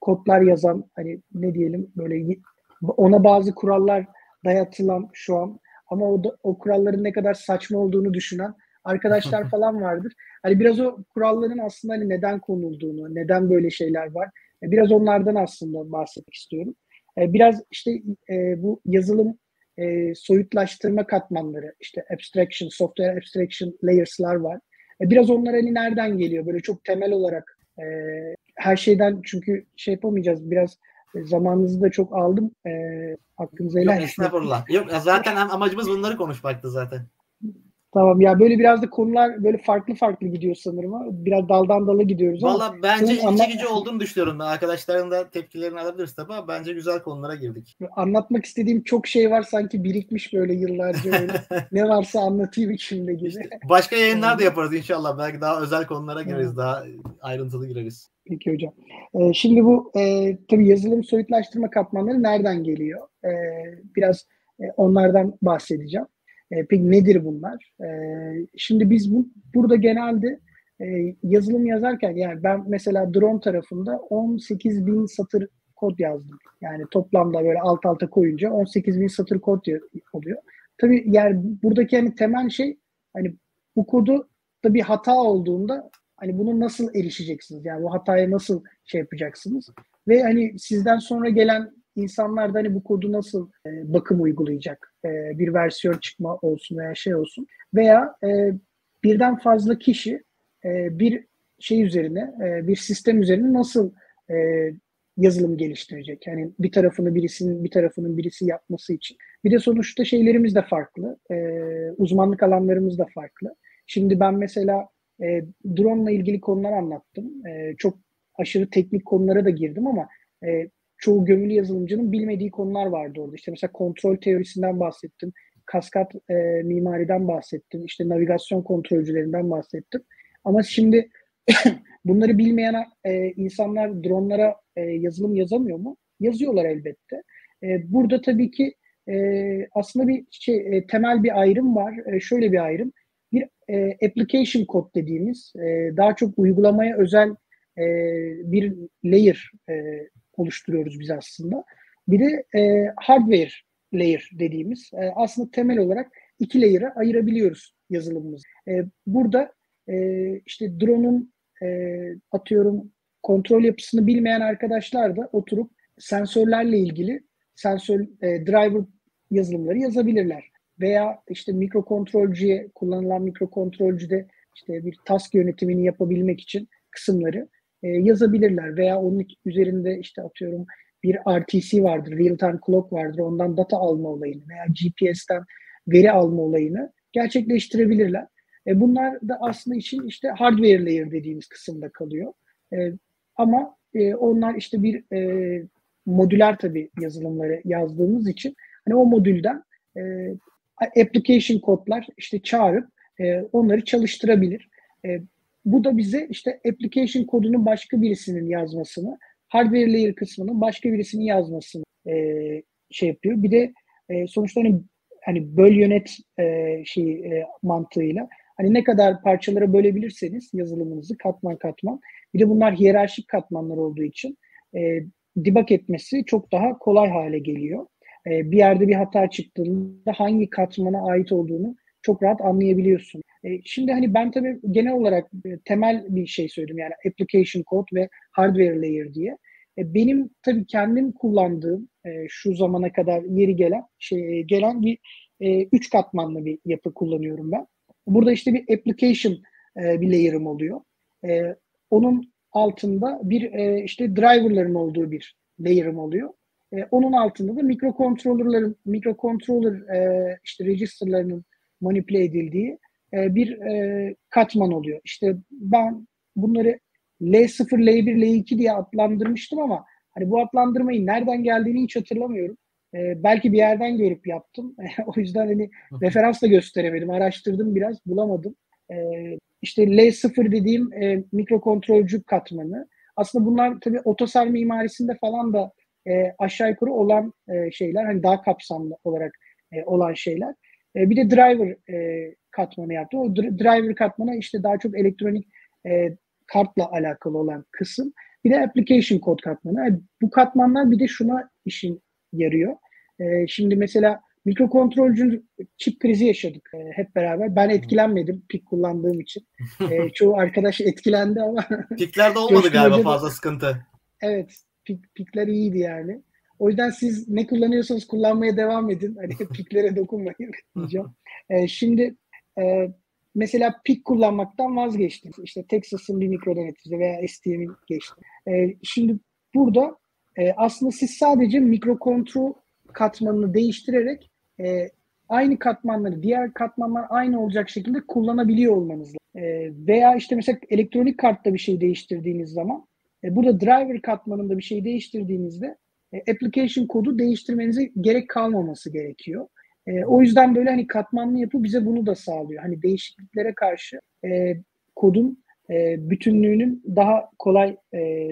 kodlar yazan, hani ne diyelim böyle ona bazı kurallar dayatılan şu an ama o, da, o kuralların ne kadar saçma olduğunu düşünen arkadaşlar falan vardır. Hani biraz o kuralların aslında hani neden konulduğunu, neden böyle şeyler var, e, biraz onlardan aslında bahsetmek istiyorum. E, biraz işte e, bu yazılım e, soyutlaştırma katmanları, işte abstraction, software abstraction layers'lar var. E, biraz onlar hani nereden geliyor? Böyle çok temel olarak e, her şeyden çünkü şey yapamayacağız. Biraz zamanınızı da çok aldım. E, hakkınızı helal Yok estağfurullah. Yok zaten amacımız bunları konuşmaktı zaten. Tamam ya böyle biraz da konular böyle farklı farklı gidiyor sanırım biraz daldan dala gidiyoruz Valla ama. bence ilgi anlat... gücü olduğunu düşünüyorum. Ben arkadaşların da tepkilerini alabiliriz tabii ama bence güzel konulara girdik. Anlatmak istediğim çok şey var sanki birikmiş böyle yıllarca böyle. ne varsa anlatayım içimde gibi. İşte başka yayınlar da yaparız inşallah. Belki daha özel konulara gireriz. Daha ayrıntılı gireriz. Peki hocam. Ee, şimdi bu e, tabii yazılım soyutlaştırma katmanları nereden geliyor? Ee, biraz e, onlardan bahsedeceğim. E, peki nedir bunlar? E, şimdi biz bu, burada genelde e, yazılım yazarken yani ben mesela drone tarafında 18 bin satır kod yazdım. Yani toplamda böyle alt alta koyunca 18 bin satır kod oluyor. Tabii yani buradaki hani temel şey hani bu kodu da bir hata olduğunda hani bunu nasıl erişeceksiniz? Yani bu hataya nasıl şey yapacaksınız? Ve hani sizden sonra gelen insanlar da hani bu kodu nasıl e, bakım uygulayacak? E, bir versiyon çıkma olsun veya şey olsun. Veya e, birden fazla kişi e, bir şey üzerine, e, bir sistem üzerine nasıl e, yazılım geliştirecek? Yani bir tarafını birisinin, bir tarafının birisi yapması için. Bir de sonuçta şeylerimiz de farklı. E, uzmanlık alanlarımız da farklı. Şimdi ben mesela e, drone ile ilgili konular anlattım. E, çok aşırı teknik konulara da girdim ama e, çoğu gömülü yazılımcının bilmediği konular vardı orada. İşte mesela kontrol teorisinden bahsettim. Kaskat e, mimariden bahsettim. İşte navigasyon kontrolcülerinden bahsettim. Ama şimdi bunları bilmeyen e, insanlar dronlara e, yazılım yazamıyor mu? Yazıyorlar elbette. E, burada tabii ki e, aslında bir şey e, temel bir ayrım var. E, şöyle bir ayrım. Bir e, application code dediğimiz e, daha çok uygulamaya özel e, bir layer e, oluşturuyoruz biz aslında. Bir de e, hardware layer dediğimiz e, aslında temel olarak iki layer'a ayırabiliyoruz yazılımımızı. E, burada e, işte drone'un e, atıyorum kontrol yapısını bilmeyen arkadaşlar da oturup sensörlerle ilgili sensör e, driver yazılımları yazabilirler. Veya işte mikrokontrolcüye kullanılan mikrokontrolcüde işte bir task yönetimini yapabilmek için kısımları e, yazabilirler veya onun üzerinde işte atıyorum bir RTC vardır, real time clock vardır. Ondan data alma olayını veya GPS'ten veri alma olayını gerçekleştirebilirler. E, bunlar da aslında için işte hardware layer dediğimiz kısımda kalıyor. E, ama e, onlar işte bir e, modüler tabii yazılımları yazdığımız için hani o modülden e, application kodlar işte çağırıp e, onları çalıştırabilir. E, bu da bize işte application kodunu başka birisinin yazmasını, hardware layer kısmının başka birisinin yazmasını e, şey yapıyor. Bir de e, sonuçta hani, hani böl yönet e, şey e, mantığıyla hani ne kadar parçalara bölebilirseniz yazılımınızı katman katman. Bir de bunlar hiyerarşik katmanlar olduğu için e, debug etmesi çok daha kolay hale geliyor. E, bir yerde bir hata çıktığında hangi katmana ait olduğunu çok rahat anlayabiliyorsun. E, şimdi hani ben tabii genel olarak e, temel bir şey söyledim yani application code ve hardware layer diye. E, benim tabii kendim kullandığım şu zamana kadar yeri gelen şey gelen bir üç katmanlı bir yapı kullanıyorum ben. Burada işte bir application bir layer'ım oluyor. Onun altında bir işte driver'ların olduğu bir layer'ım oluyor. Onun altında da mikrokontrollerlerin mikrokontroller işte register'larının manipüle edildiği e, bir e, katman oluyor. İşte ben bunları L0, L1, L2 diye adlandırmıştım ama hani bu adlandırmayı nereden geldiğini hiç hatırlamıyorum. E, belki bir yerden görüp yaptım. o yüzden hani referans da gösteremedim. Araştırdım biraz, bulamadım. E, işte L0 dediğim e, mikrokontrolcü katmanı. Aslında bunlar tabii otosar mimarisinde falan da e, aşağı yukarı olan e, şeyler. Hani daha kapsamlı olarak e, olan şeyler. E, bir de driver e, katmanı yaptı. O driver katmanı işte daha çok elektronik e, kartla alakalı olan kısım. Bir de application code katmanı. Yani bu katmanlar bir de şuna işin yarıyor. E, şimdi mesela mikrokontrolcü çip krizi yaşadık e, hep beraber. Ben etkilenmedim pik kullandığım için. E, çoğu arkadaş etkilendi ama. Piklerde olmadı galiba fazla sıkıntı. Evet. Pik, pikler iyiydi yani. O yüzden siz ne kullanıyorsanız kullanmaya devam edin. Hani piklere dokunmayın diyeceğim. E, şimdi e, mesela pik kullanmaktan vazgeçtim. İşte Texas'ın bir mikro deneticisi veya STM'in geçti. E, şimdi burada e, aslında siz sadece mikro kontrol katmanını değiştirerek e, aynı katmanları diğer katmanlar aynı olacak şekilde kullanabiliyor olmanız lazım. E, veya işte mesela elektronik kartta bir şey değiştirdiğiniz zaman e, burada driver katmanında bir şey değiştirdiğinizde application kodu değiştirmenize gerek kalmaması gerekiyor. E, o yüzden böyle hani katmanlı yapı bize bunu da sağlıyor. Hani değişikliklere karşı e, kodun e, bütünlüğünün daha kolay e,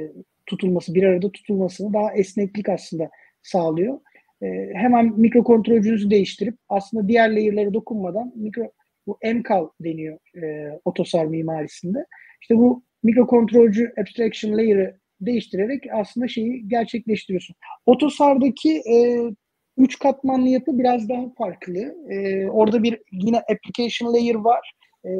tutulması, bir arada tutulmasını daha esneklik aslında sağlıyor. E, hemen mikrokontrolcünüzü değiştirip aslında diğer layer'lara dokunmadan mikro bu MCAL deniyor e, otosar mimarisinde. İşte bu mikrokontrolcü abstraction layer'ı değiştirerek aslında şeyi gerçekleştiriyorsun. Otosar'daki e, üç katmanlı yapı biraz daha farklı. E, orada bir yine application layer var. E,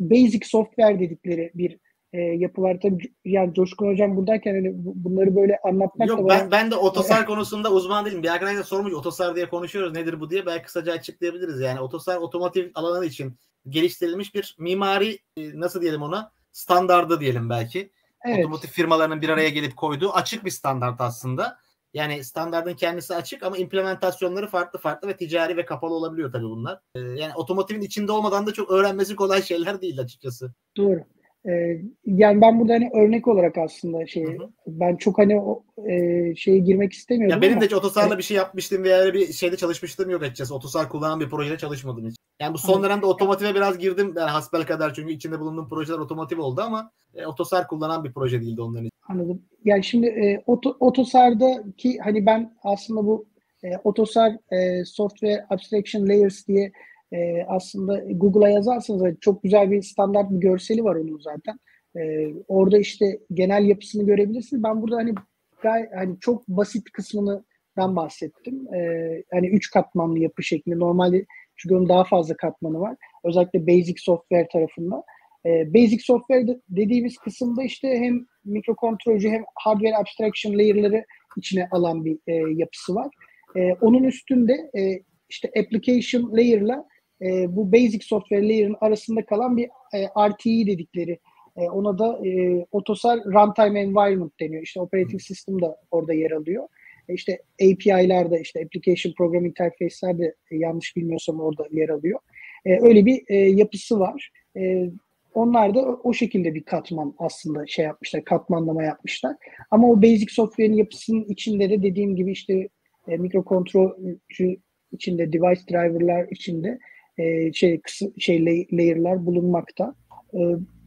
basic software dedikleri bir e, yapı var. Tabii yani Coşkun Hocam buradayken hani bunları böyle anlatmak Yok, da ben, ben de otosar konusunda uzman değilim. Bir arkadaş da sormuş otosar diye konuşuyoruz nedir bu diye. Belki kısaca açıklayabiliriz. Yani otosar otomotiv alanı için geliştirilmiş bir mimari e, nasıl diyelim ona standardı diyelim belki. Evet. Otomotiv firmalarının bir araya gelip koyduğu açık bir standart aslında. Yani standartın kendisi açık ama implementasyonları farklı farklı ve ticari ve kapalı olabiliyor tabii bunlar. Ee, yani otomotivin içinde olmadan da çok öğrenmesi kolay şeyler değil açıkçası. Doğru. Ee, yani ben burada hani örnek olarak aslında şey ben çok hani o e, şeye girmek istemiyorum. Ya benim ama, de hiç otosarla e, bir şey yapmıştım veya öyle bir şeyde çalışmıştım yok açıkçası. Otosar kullanan bir projede çalışmadım hiç. Yani bu son evet. dönemde otomotive biraz girdim yani hasbel kadar çünkü içinde bulunduğum projeler otomotiv oldu ama e, otosar kullanan bir proje değildi onların için. Anladım. Yani şimdi e, oto, otosardaki hani ben aslında bu e, otosar e, software abstraction layers diye e, aslında Google'a yazarsanız çok güzel bir standart bir görseli var onun zaten. E, orada işte genel yapısını görebilirsiniz. Ben burada hani gay, hani çok basit kısmından bahsettim. E, hani üç katmanlı yapı şeklinde. Normalde çünkü onun daha fazla katmanı var. Özellikle basic software tarafında. E, basic software dediğimiz kısımda işte hem mikrokontrolcü hem hardware abstraction layer'ları içine alan bir e, yapısı var. E, onun üstünde e, işte application layer'la e, bu basic software layer'ın arasında kalan bir e, RTE dedikleri e, ona da e, Otosar Runtime Environment deniyor. İşte operating system da orada yer alıyor. E, işte API'ler de işte Application Program Interface'ler de e, yanlış bilmiyorsam orada yer alıyor. E, öyle bir e, yapısı var. E, onlar da o şekilde bir katman aslında şey yapmışlar, katmanlama yapmışlar. Ama o basic software'in yapısının içinde de dediğim gibi işte e, mikrokontrolcü içinde, device driver'lar içinde e, şey şey layer'lar bulunmakta. E,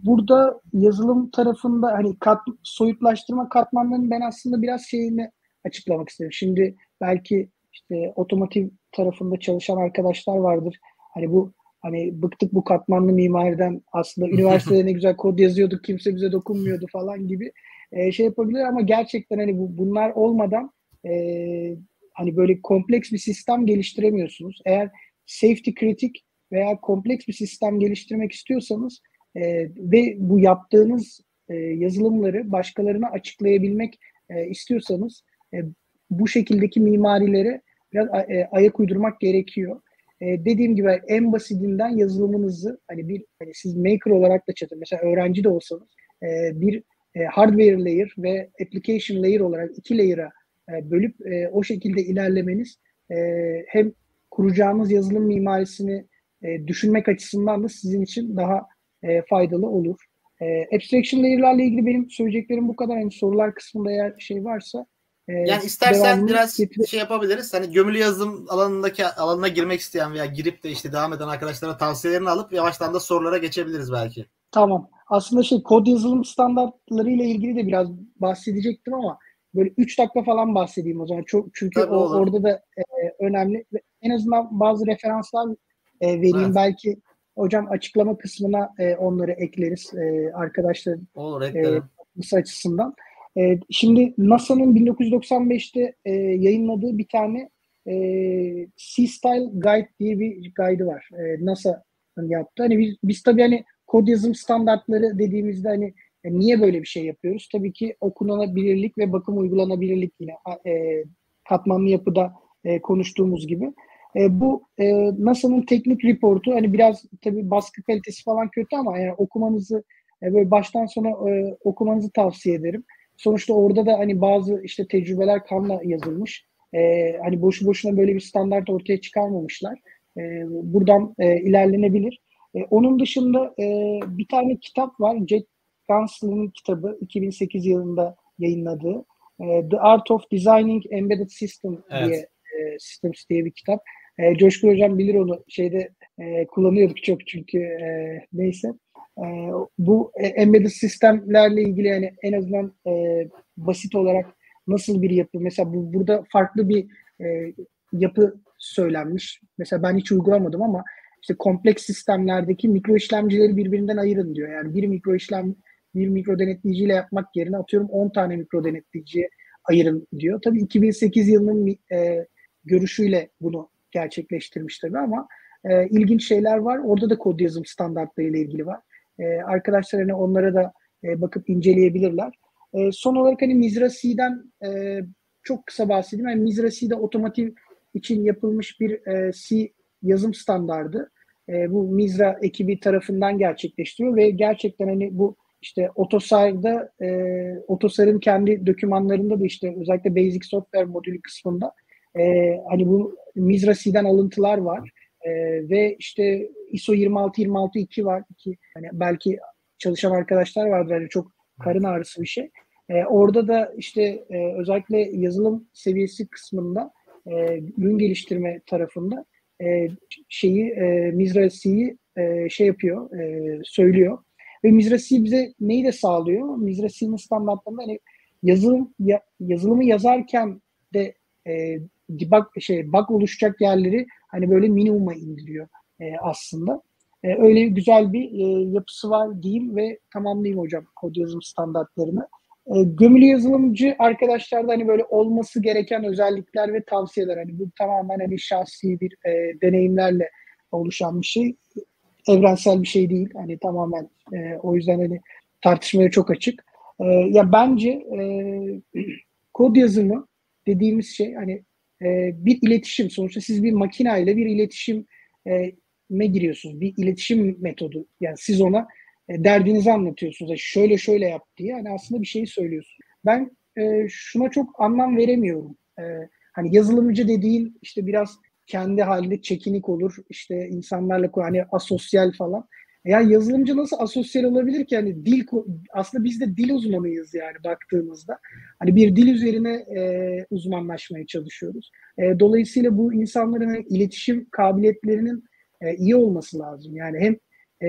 burada yazılım tarafında hani kat, soyutlaştırma katmanlarının ben aslında biraz şeyini açıklamak istedim. Şimdi belki işte otomotiv tarafında çalışan arkadaşlar vardır. Hani bu hani bıktık bu katmanlı mimariden aslında üniversitede ne güzel kod yazıyorduk kimse bize dokunmuyordu falan gibi e, şey yapabilir ama gerçekten hani bu, bunlar olmadan e, hani böyle kompleks bir sistem geliştiremiyorsunuz. Eğer safety kritik veya kompleks bir sistem geliştirmek istiyorsanız e, ve bu yaptığınız e, yazılımları başkalarına açıklayabilmek e, istiyorsanız e, bu şekildeki mimarilere biraz e, ayak uydurmak gerekiyor. E, dediğim gibi en basitinden yazılımınızı hani bir hani siz maker olarak da çatın mesela öğrenci de olsanız e, bir e, hardware layer ve application layer olarak iki layer'a e, bölüp e, o şekilde ilerlemeniz e, hem kuracağınız yazılım mimarisini e, düşünmek açısından da sizin için daha e, faydalı olur. E, abstraction layer'larla ilgili benim söyleyeceklerim bu kadar. Yani sorular kısmında eğer şey varsa e, yani istersen biraz getir- şey yapabiliriz. Hani gömülü yazılım alanındaki alanına girmek isteyen veya girip de işte devam eden arkadaşlara tavsiyelerini alıp yavaştan da sorulara geçebiliriz belki. Tamam. Aslında şey kod yazılım standartları ile ilgili de biraz bahsedecektim ama böyle 3 dakika falan bahsedeyim o zaman. Çok çünkü o, orada da e, önemli. En azından bazı referanslar e, vereyim. Evet. Belki hocam açıklama kısmına e, onları ekleriz e, arkadaşlar Olur, eklerim. e, açısından. E, şimdi NASA'nın 1995'te e, yayınladığı bir tane e, C-Style Guide diye bir guide var. E, NASA'nın yaptığı. Hani biz, biz tabii hani kod yazım standartları dediğimizde hani e, niye böyle bir şey yapıyoruz? Tabii ki okunabilirlik ve bakım uygulanabilirlik yine e, katmanlı yapıda e, konuştuğumuz gibi. E, bu e, NASA'nın teknik reportu hani biraz tabii baskı kalitesi falan kötü ama yani okumanızı e, böyle baştan sona e, okumanızı tavsiye ederim. Sonuçta orada da hani bazı işte tecrübeler kanla yazılmış. E, hani boşu boşuna böyle bir standart ortaya çıkarmamışlar. E, buradan e, ilerlenebilir. E, onun dışında e, bir tane kitap var. Jack Gansler'ın kitabı 2008 yılında yayınladığı. E, The Art of Designing Embedded System evet. diye e, Systems diye bir kitap. E, Coşkun Hocam bilir onu şeyde e, kullanıyorduk çok çünkü e, neyse. E, bu e, embedded sistemlerle ilgili yani en azından e, basit olarak nasıl bir yapı mesela bu, burada farklı bir e, yapı söylenmiş. Mesela ben hiç uygulamadım ama işte kompleks sistemlerdeki mikro işlemcileri birbirinden ayırın diyor. Yani bir mikro işlem bir mikro denetleyiciyle yapmak yerine atıyorum 10 tane mikro denetleyiciye ayırın diyor. Tabii 2008 yılının e, görüşüyle bunu gerçekleştirmiş ama e, ilginç şeyler var. Orada da kod yazım standartları ile ilgili var. E, arkadaşlar hani onlara da e, bakıp inceleyebilirler. E, son olarak hani Mizra C'den e, çok kısa bahsedeyim. Yani Mizra C'de otomotiv için yapılmış bir e, C yazım standardı. E, bu Mizra ekibi tarafından gerçekleştiriyor ve gerçekten hani bu işte Otosar'da e, Otosar'ın kendi dokümanlarında da işte özellikle Basic Software modülü kısmında e, hani bu Mizra C'den alıntılar var. E, ve işte ISO 26262 var ki hani belki çalışan arkadaşlar vardır hani çok karın ağrısı bir şey. E, orada da işte e, özellikle yazılım seviyesi kısmında e, ürün geliştirme tarafında e, şeyi e, Mizra C'yi e, şey yapıyor, e, söylüyor. Ve Mizra C bize neyi de sağlıyor? Mizra C'nin standartlarında hani yazılım ya, yazılımı yazarken de e, debug şey bug oluşacak yerleri hani böyle minimuma indiriyor e, aslında. E, öyle güzel bir e, yapısı var diyeyim ve tamamlayayım hocam kod yazım standartlarını. E, gömülü yazılımcı arkadaşlarda hani böyle olması gereken özellikler ve tavsiyeler hani bu tamamen hani şahsi bir e, deneyimlerle oluşan bir şey. Evrensel bir şey değil. Hani tamamen e, o yüzden hani tartışmaya çok açık. E, ya bence e, kod yazımı dediğimiz şey hani e, bir iletişim. Sonuçta siz bir makineyle bir iletişim e, me giriyorsunuz. Bir iletişim metodu. Yani siz ona e, derdinizi anlatıyorsunuz. Yani şöyle şöyle yap diye. Yani aslında bir şeyi söylüyorsunuz. Ben e, şuna çok anlam veremiyorum. E, hani yazılımcı dediğin işte biraz kendi halinde çekinik olur. İşte insanlarla hani asosyal falan. Yani yazılımcı nasıl asosyal olabilir ki? Hani dil aslında biz de dil uzmanıyız yani baktığımızda. Hani bir dil üzerine e, uzmanlaşmaya çalışıyoruz. E, dolayısıyla bu insanların hani, iletişim kabiliyetlerinin e, iyi olması lazım. Yani hem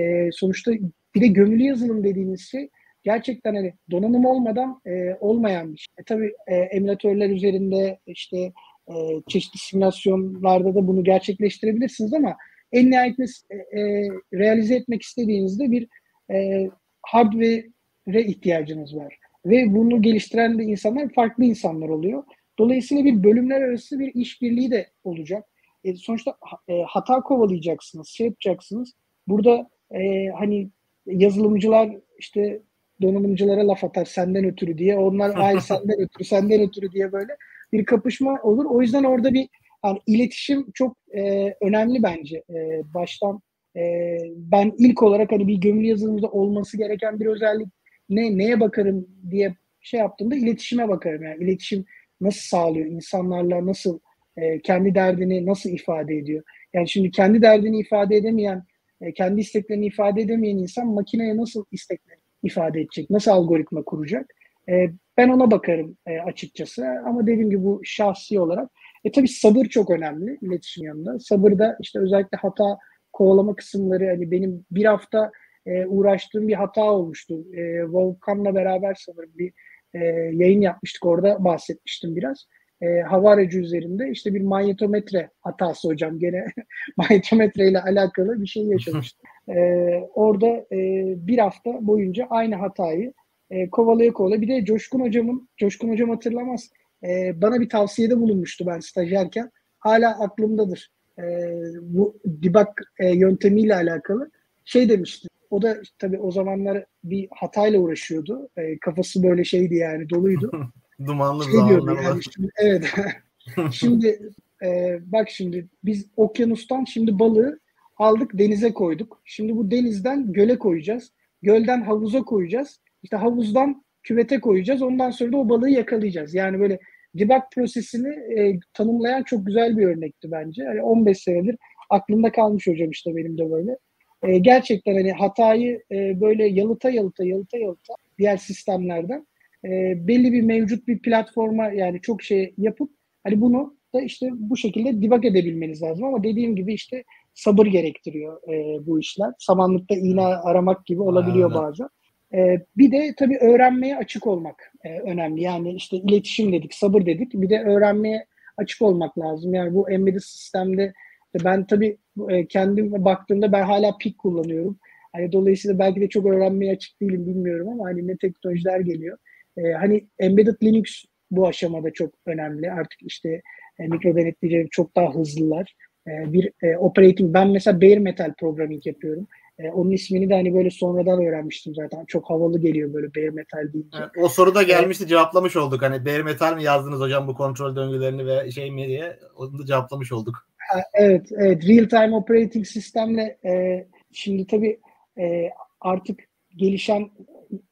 e, sonuçta bir de gömülü yazılım dediğimiz şey gerçekten hani donanım olmadan e, olmayan bir şey. E, tabii e, emülatörler üzerinde işte e, çeşitli simülasyonlarda da bunu gerçekleştirebilirsiniz ama en nihayetinde e, e, realize etmek istediğinizde bir e, hardware'e ihtiyacınız var. Ve bunu geliştiren de insanlar farklı insanlar oluyor. Dolayısıyla bir bölümler arası bir işbirliği de olacak. E, sonuçta e, hata kovalayacaksınız, şey yapacaksınız. Burada e, hani yazılımcılar işte donanımcılara laf atar senden ötürü diye. Onlar ay senden ötürü, senden ötürü diye böyle bir kapışma olur. O yüzden orada bir yani iletişim çok e, önemli bence e, baştan. E, ben ilk olarak hani bir gömülü yazılımda olması gereken bir özellik ne neye bakarım diye şey yaptığımda iletişime bakarım. Yani iletişim nasıl sağlıyor, insanlarla nasıl e, kendi derdini nasıl ifade ediyor. Yani şimdi kendi derdini ifade edemeyen, e, kendi isteklerini ifade edemeyen insan makineye nasıl isteklerini ifade edecek, nasıl algoritma kuracak? E, ben ona bakarım e, açıkçası. Ama dediğim gibi bu şahsi olarak e tabii sabır çok önemli iletişim yanında. Sabırda işte özellikle hata kovalama kısımları hani benim bir hafta e, uğraştığım bir hata olmuştu. E, Volkan'la beraber sanırım bir e, yayın yapmıştık orada bahsetmiştim biraz. E, hava aracı üzerinde işte bir manyetometre hatası hocam gene manyetometre ile alakalı bir şey yaşamıştım. e, orada e, bir hafta boyunca aynı hatayı e, kovalaya kovalaya bir de Coşkun hocamın Coşkun hocam hatırlamaz e, bana bir tavsiyede bulunmuştu ben stajyerken. Hala aklımdadır. E, bu debug e, yöntemiyle alakalı şey demişti. O da tabii o zamanlar bir hatayla uğraşıyordu. E, kafası böyle şeydi yani doluydu. Dumanlı şey zamanlar yani şimdi, Evet. şimdi e, bak şimdi biz okyanustan şimdi balığı aldık denize koyduk. Şimdi bu denizden göle koyacağız. Gölden havuza koyacağız. İşte havuzdan küvete koyacağız. Ondan sonra da o balığı yakalayacağız. Yani böyle debug prosesini e, tanımlayan çok güzel bir örnekti bence. Yani 15 senedir aklımda kalmış hocam işte benim de böyle. E, gerçekten hani hatayı e, böyle yalıta yalıta yalıta yalıta diğer sistemlerden e, belli bir mevcut bir platforma yani çok şey yapıp hani bunu da işte bu şekilde debug edebilmeniz lazım ama dediğim gibi işte sabır gerektiriyor e, bu işler. Samanlıkta iğne aramak gibi olabiliyor Aynen. bazen. E, bir de tabii öğrenmeye açık olmak e, önemli. Yani işte iletişim dedik, sabır dedik. Bir de öğrenmeye açık olmak lazım. Yani bu embedded sistemde ben tabii e, kendim baktığımda ben hala pik kullanıyorum. Hani dolayısıyla belki de çok öğrenmeye açık değilim bilmiyorum ama hani ne teknolojiler geliyor. E, hani embedded Linux bu aşamada çok önemli. Artık işte e, mikro denetleyicileri çok daha hızlılar. E, bir e, operating ben mesela bare metal programming yapıyorum. E, onun ismini de hani böyle sonradan öğrenmiştim zaten. Çok havalı geliyor böyle bare metal deyince. Evet, o soru da gelmişti evet. cevaplamış olduk. Hani bare metal mi yazdınız hocam bu kontrol döngülerini ve şey mi diye onu da cevaplamış olduk. Evet, evet. Real time operating sistemle e, şimdi tabii e, artık gelişen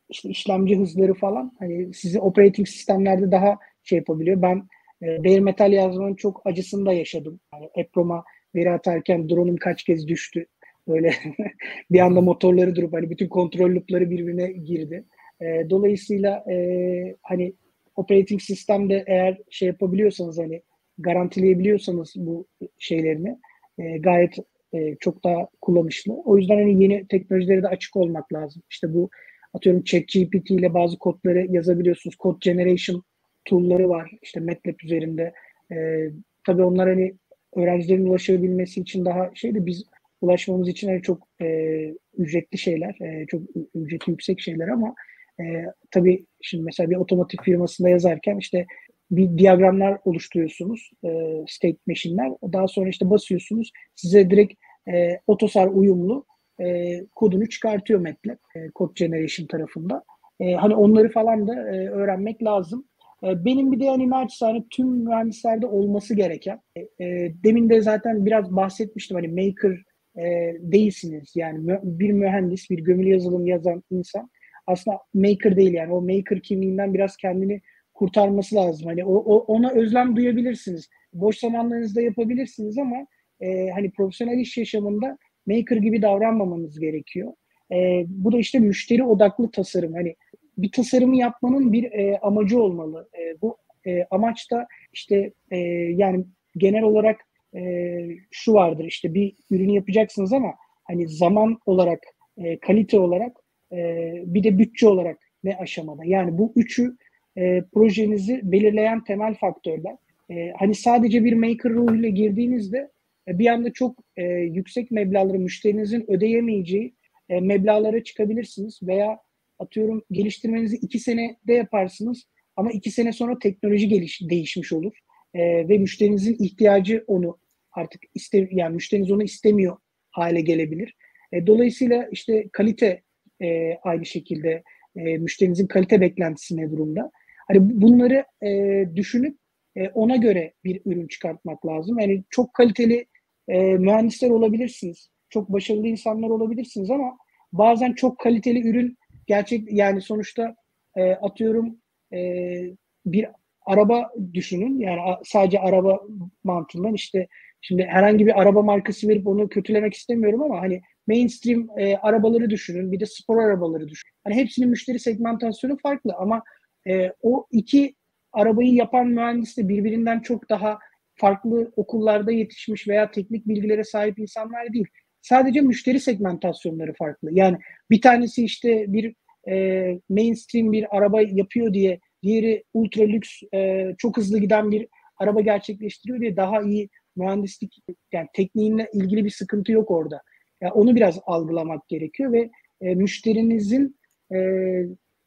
işte işlemci hızları falan hani sizi operating sistemlerde daha şey yapabiliyor. Ben e, bare metal yazmanın çok acısını da yaşadım. Yani EPROM'a veri atarken drone'um kaç kez düştü. Böyle bir anda motorları durup hani bütün kontrol loopları birbirine girdi. E, dolayısıyla e, hani operating sistemde eğer şey yapabiliyorsanız hani garantileyebiliyorsanız bu şeylerini e, gayet e, çok daha kullanışlı. O yüzden hani yeni teknolojilere de açık olmak lazım. İşte bu atıyorum ChatGPT ile bazı kodları yazabiliyorsunuz. Code generation tool'ları var. İşte MATLAB üzerinde. E, tabii onlar hani öğrencilerin ulaşabilmesi için daha şeydi biz ulaşmamız için hani çok e, ücretli şeyler, e, çok ücreti yüksek şeyler ama e, tabii şimdi mesela bir otomotiv firmasında yazarken işte bir diyagramlar oluşturuyorsunuz, e, state machine'ler. Daha sonra işte basıyorsunuz, size direkt e, Otosar uyumlu e, kodunu çıkartıyor MATLAB, e, Code Generation tarafında. E, hani onları falan da e, öğrenmek lazım. E, benim bir de yani naçizane tüm mühendislerde olması gereken, e, e, demin de zaten biraz bahsetmiştim hani maker e, değilsiniz. Yani bir mühendis, bir gömülü yazılım yazan insan aslında maker değil yani o maker kimliğinden biraz kendini kurtarması lazım. Hani o, o ona özlem duyabilirsiniz. Boş zamanlarınızda yapabilirsiniz ama e, hani profesyonel iş yaşamında maker gibi davranmamanız gerekiyor. E, bu da işte müşteri odaklı tasarım. Hani bir tasarımı yapmanın bir e, amacı olmalı. E, bu e, amaç da işte e, yani genel olarak e, şu vardır işte bir ürünü yapacaksınız ama hani zaman olarak, e, kalite olarak e, bir de bütçe olarak ne aşamada. Yani bu üçü e, projenizi belirleyen temel faktörler. E, hani sadece bir maker ruhuyla girdiğinizde e, bir anda çok e, yüksek meblağları müşterinizin ödeyemeyeceği e, meblağlara çıkabilirsiniz veya atıyorum geliştirmenizi iki senede yaparsınız ama iki sene sonra teknoloji geliş, değişmiş olur e, ve müşterinizin ihtiyacı onu artık iste, yani müşteriniz onu istemiyor hale gelebilir. E, dolayısıyla işte kalite e, aynı şekilde e, müşterinizin kalite beklentisi ne durumda? Hani bunları e, düşünüp e, ona göre bir ürün çıkartmak lazım. Yani çok kaliteli e, mühendisler olabilirsiniz. Çok başarılı insanlar olabilirsiniz ama bazen çok kaliteli ürün gerçek yani sonuçta e, atıyorum e, bir araba düşünün. Yani sadece araba mantığından işte şimdi herhangi bir araba markası verip onu kötülemek istemiyorum ama hani mainstream e, arabaları düşünün. Bir de spor arabaları düşünün. Hani hepsinin müşteri segmentasyonu farklı ama e, o iki arabayı yapan mühendis de birbirinden çok daha farklı okullarda yetişmiş veya teknik bilgilere sahip insanlar değil. Sadece müşteri segmentasyonları farklı. Yani bir tanesi işte bir e, mainstream bir araba yapıyor diye, diğeri ultra lüks, e, çok hızlı giden bir araba gerçekleştiriyor diye daha iyi mühendislik, yani tekniğinle ilgili bir sıkıntı yok orada. Yani onu biraz algılamak gerekiyor ve e, müşterinizin e,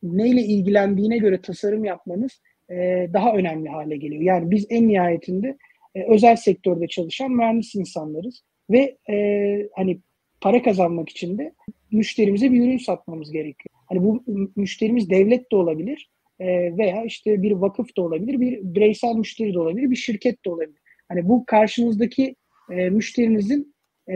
neyle ilgilendiğine göre tasarım yapmanız e, daha önemli hale geliyor. Yani biz en nihayetinde e, özel sektörde çalışan mühendis insanlarız ve e, hani para kazanmak için de müşterimize bir ürün satmamız gerekiyor. Hani bu müşterimiz devlet de olabilir e, veya işte bir vakıf da olabilir, bir bireysel müşteri de olabilir, bir şirket de olabilir. Hani bu karşınızdaki e, müşterinizin e,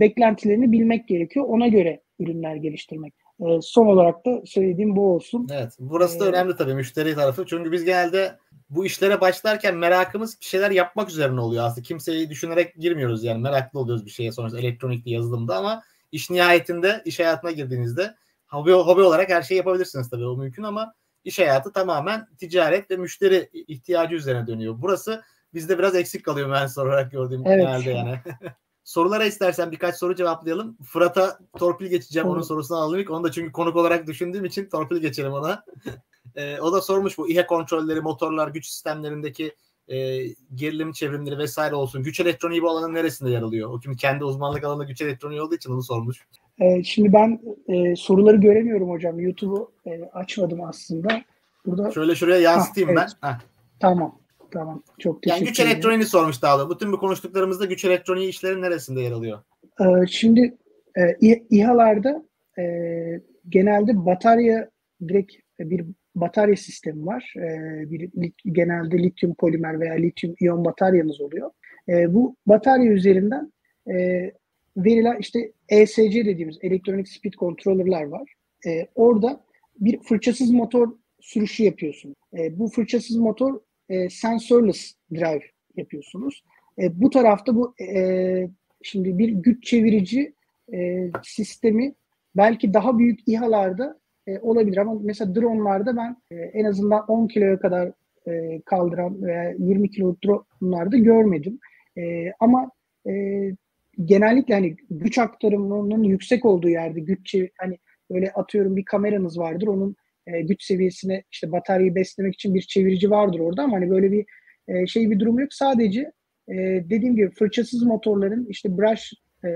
beklentilerini bilmek gerekiyor. Ona göre ürünler geliştirmek. E, son olarak da söylediğim bu olsun. Evet. Burası da ee, önemli tabii müşteri tarafı. Çünkü biz genelde bu işlere başlarken merakımız bir şeyler yapmak üzerine oluyor aslında. Kimseyi düşünerek girmiyoruz yani meraklı oluyoruz bir şeye sonuçta elektronikli yazılımda ama iş nihayetinde iş hayatına girdiğinizde hobi, hobi olarak her şeyi yapabilirsiniz tabii o mümkün ama iş hayatı tamamen ticaret ve müşteri ihtiyacı üzerine dönüyor. Burası bizde biraz eksik kalıyor mühendis olarak gördüğüm evet. genelde yani. Sorulara istersen birkaç soru cevaplayalım. Fırat'a torpil geçeceğim. Onun sorusunu alayım. Onu da çünkü konuk olarak düşündüğüm için torpil geçelim ona. e, o da sormuş bu İHE kontrolleri, motorlar, güç sistemlerindeki e, gerilim çevrimleri vesaire olsun. Güç elektroniği bu alanın neresinde yer alıyor? O kim kendi uzmanlık alanında güç elektroniği olduğu için onu sormuş. E, şimdi ben e, soruları göremiyorum hocam. YouTube'u e, açmadım aslında. Burada Şöyle şuraya yansıtayım ha, evet. ben. Heh. Tamam. Tamam. Çok teşekkür Yani güç elektroniğini sormuş daha da. Bütün bu konuştuklarımızda güç elektroniği işlerin neresinde yer alıyor? Ee, şimdi e, İHA'larda e, genelde batarya direkt bir batarya sistemi var. E, bir genelde lityum polimer veya lityum iyon bataryanız oluyor. E, bu batarya üzerinden e, verilen işte ESC dediğimiz elektronik speed controller'lar var. E, orada bir fırçasız motor sürüşü yapıyorsun. E, bu fırçasız motor e, sensorless drive yapıyorsunuz. E, bu tarafta bu e, şimdi bir güç çevirici e, sistemi belki daha büyük İHA'larda e, olabilir ama mesela dronlarda ben e, en azından 10 kiloya kadar e, kaldıran veya 20 kilo dronlarda görmedim. E, ama e, genellikle hani güç aktarımının yüksek olduğu yerde güç hani böyle atıyorum bir kameranız vardır onun e, güç seviyesine işte bataryayı beslemek için bir çevirici vardır orada ama hani böyle bir e, şey bir durum yok. Sadece e, dediğim gibi fırçasız motorların işte brush e,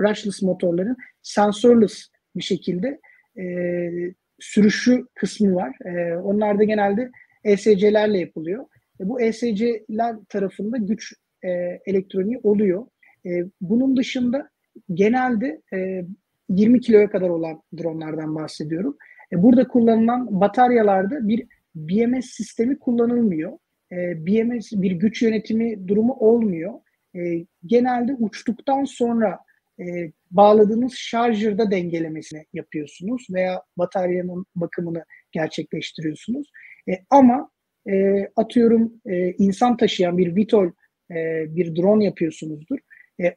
brushless motorların sensörless bir şekilde e, sürüşü kısmı var. E, onlar da genelde ESC'lerle yapılıyor. E, bu ESC'ler tarafında güç e, elektroniği oluyor. E, bunun dışında genelde e, 20 kiloya kadar olan dronlardan bahsediyorum. E, burada kullanılan bataryalarda bir BMS sistemi kullanılmıyor. E, BMS bir güç yönetimi durumu olmuyor. E, genelde uçtuktan sonra bağladığınız şarjırda dengelemesini yapıyorsunuz veya bataryanın bakımını gerçekleştiriyorsunuz. Ama atıyorum insan taşıyan bir Vitol bir drone yapıyorsunuzdur.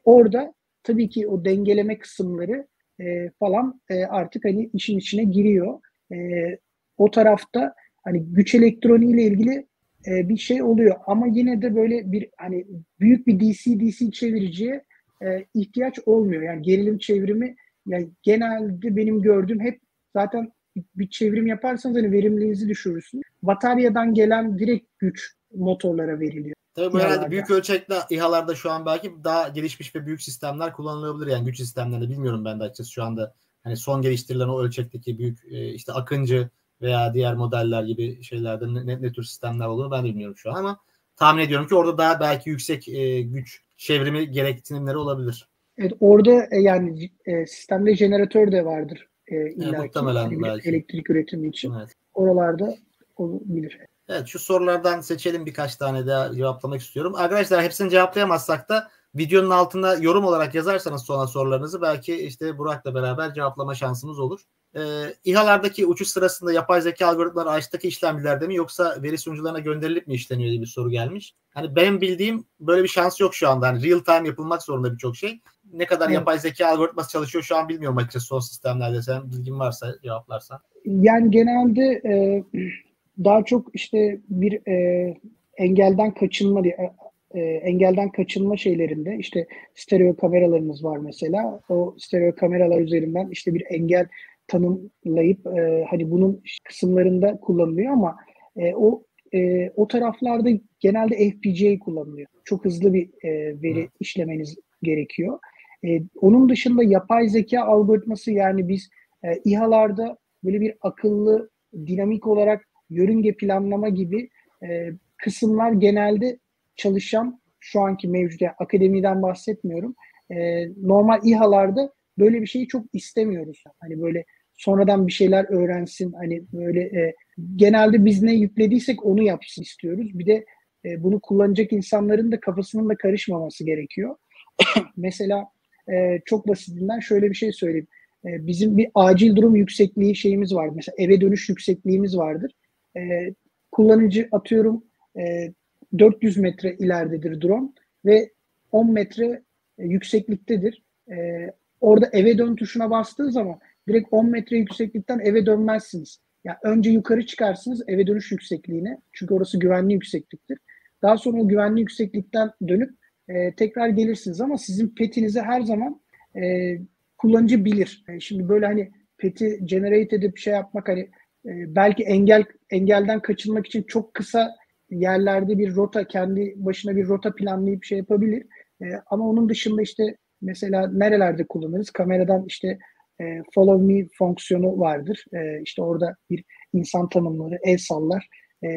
Orada tabii ki o dengeleme kısımları e, falan e, artık hani işin içine giriyor. E, o tarafta hani güç elektroniği ile ilgili e, bir şey oluyor ama yine de böyle bir hani büyük bir DC DC çeviriciye e, ihtiyaç olmuyor. Yani gerilim çevrimi yani genelde benim gördüğüm hep zaten bir çevrim yaparsanız hani verimliliğinizi düşürürsünüz. Bataryadan gelen direkt güç motorlara veriliyor. Tabii bu herhalde büyük ölçekli İHA'larda şu an belki daha gelişmiş ve büyük sistemler kullanılabilir. Yani güç sistemlerinde bilmiyorum ben de açıkçası şu anda hani son geliştirilen o ölçekteki büyük e, işte Akıncı veya diğer modeller gibi şeylerde ne, ne tür sistemler olduğunu ben bilmiyorum şu an ama tahmin ediyorum ki orada daha belki yüksek e, güç çevrimi gereksinimleri olabilir. Evet orada e, yani e, sistemde jeneratör de vardır e, illa evet, muhtemelen belki. elektrik üretimi için. Evet. Oralarda olabilir. Evet şu sorulardan seçelim birkaç tane daha cevaplamak istiyorum. Arkadaşlar hepsini cevaplayamazsak da videonun altında yorum olarak yazarsanız sonra sorularınızı belki işte Burak'la beraber cevaplama şansımız olur. Ee, İHA'lardaki uçuş sırasında yapay zeka algoritmaları ağaçtaki işlemcilerde mi yoksa veri sunucularına gönderilip mi işleniyor diye bir soru gelmiş. Hani benim bildiğim böyle bir şans yok şu anda. Hani real time yapılmak zorunda birçok şey. Ne kadar evet. yapay zeka algoritması çalışıyor şu an bilmiyorum açıkçası son sistemlerde. Sen bilgin varsa cevaplarsan. Yani genelde e, daha çok işte bir e, engelden kaçınma diye e, engelden kaçınma şeylerinde işte stereo kameralarımız var mesela. O stereo kameralar üzerinden işte bir engel tanımlayıp e, hani bunun kısımlarında kullanılıyor ama e, o e, o taraflarda genelde FPGA kullanılıyor. Çok hızlı bir e, veri Hı. işlemeniz gerekiyor. E, onun dışında yapay zeka algoritması yani biz e, İHA'larda böyle bir akıllı dinamik olarak yörünge planlama gibi e, kısımlar genelde çalışan şu anki mevcut yani akademiden bahsetmiyorum. E, normal İHA'larda böyle bir şeyi çok istemiyoruz. Hani böyle sonradan bir şeyler öğrensin. Hani böyle e, genelde biz ne yüklediysek onu yapsın istiyoruz. Bir de e, bunu kullanacak insanların da kafasının da karışmaması gerekiyor. Mesela e, çok basitinden şöyle bir şey söyleyeyim. E, bizim bir acil durum yüksekliği şeyimiz var. Mesela eve dönüş yüksekliğimiz vardır. E, kullanıcı atıyorum e, 400 metre ileridedir drone ve 10 metre e, yüksekliktedir. E, orada eve dön tuşuna bastığı zaman direkt 10 metre yükseklikten eve dönmezsiniz. Yani önce yukarı çıkarsınız eve dönüş yüksekliğine. Çünkü orası güvenli yüksekliktir. Daha sonra o güvenli yükseklikten dönüp e, tekrar gelirsiniz ama sizin petinizi her zaman e, kullanıcı bilir. E, şimdi böyle hani peti generate edip şey yapmak hani belki engel engelden kaçınmak için çok kısa yerlerde bir rota kendi başına bir rota planlayıp şey yapabilir. E, ama onun dışında işte mesela nerelerde kullanırız? Kameradan işte e, follow me fonksiyonu vardır. E, işte orada bir insan tanımları, el sallar.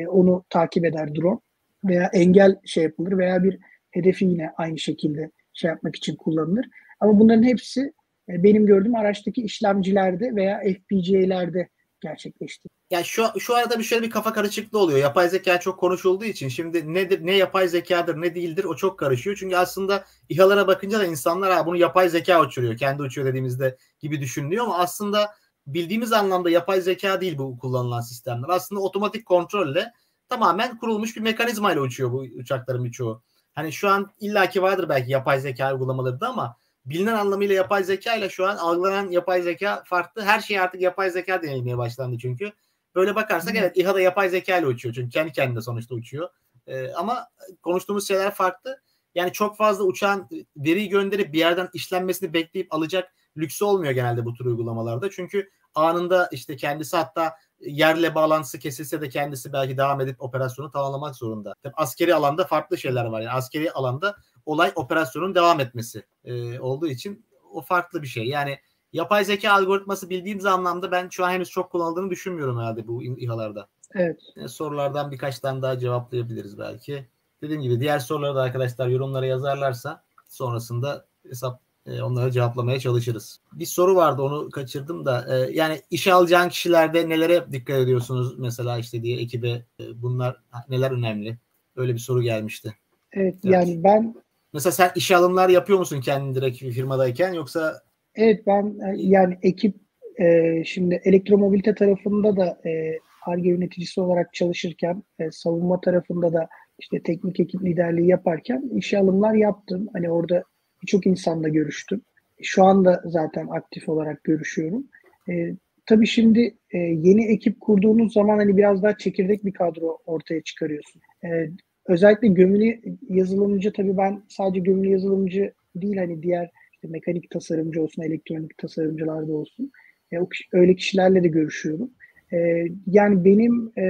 Onu takip eder drone. Veya engel şey yapılır veya bir hedefi yine aynı şekilde şey yapmak için kullanılır. Ama bunların hepsi e, benim gördüğüm araçtaki işlemcilerde veya FPGA'lerde gerçekleşti. Ya şu şu arada bir şöyle bir kafa karışıklığı oluyor. Yapay zeka çok konuşulduğu için şimdi nedir ne yapay zekadır ne değildir o çok karışıyor. Çünkü aslında İHA'lara bakınca da insanlar ha bunu yapay zeka uçuruyor. Kendi uçuyor dediğimizde gibi düşünülüyor ama aslında bildiğimiz anlamda yapay zeka değil bu kullanılan sistemler. Aslında otomatik kontrolle tamamen kurulmuş bir mekanizma ile uçuyor bu uçakların birçoğu. Hani şu an illaki vardır belki yapay zeka uygulamaları da ama bilinen anlamıyla yapay zeka ile şu an algılanan yapay zeka farklı. Her şey artık yapay zeka denilmeye başlandı çünkü. Böyle bakarsak Hı. evet İHA da yapay zeka ile uçuyor. Çünkü kendi kendine sonuçta uçuyor. Ee, ama konuştuğumuz şeyler farklı. Yani çok fazla uçağın veriyi gönderip bir yerden işlenmesini bekleyip alacak lüksü olmuyor genelde bu tür uygulamalarda. Çünkü anında işte kendisi hatta yerle bağlantısı kesilse de kendisi belki devam edip operasyonu tamamlamak zorunda. Tabii askeri alanda farklı şeyler var. Yani askeri alanda olay operasyonun devam etmesi e, olduğu için o farklı bir şey. Yani yapay zeka algoritması bildiğimiz anlamda ben şu an henüz çok kullanıldığını düşünmüyorum herhalde bu İHA'larda. Evet. Yani sorulardan birkaç tane daha cevaplayabiliriz belki. Dediğim gibi diğer soruları da arkadaşlar yorumlara yazarlarsa sonrasında hesap e, onları cevaplamaya çalışırız. Bir soru vardı onu kaçırdım da e, yani işe alacağın kişilerde nelere dikkat ediyorsunuz mesela işte diye ekibe e, bunlar neler önemli? Öyle bir soru gelmişti. Evet, evet. yani ben mesela sen işe alımlar yapıyor musun kendin direkt firmadayken yoksa Evet ben yani ekip e, şimdi elektromobilite tarafında da e, ARGE yöneticisi olarak çalışırken e, savunma tarafında da işte teknik ekip liderliği yaparken işe alımlar yaptım. Hani orada birçok insanla görüştüm. Şu anda zaten aktif olarak görüşüyorum. E, tabii şimdi e, yeni ekip kurduğunuz zaman hani biraz daha çekirdek bir kadro ortaya çıkarıyorsun. E, özellikle gömülü yazılımcı tabii ben sadece gömülü yazılımcı değil hani diğer işte mekanik tasarımcı olsun, elektronik tasarımcılar da olsun. E, o, öyle kişilerle de görüşüyorum. E, yani benim e,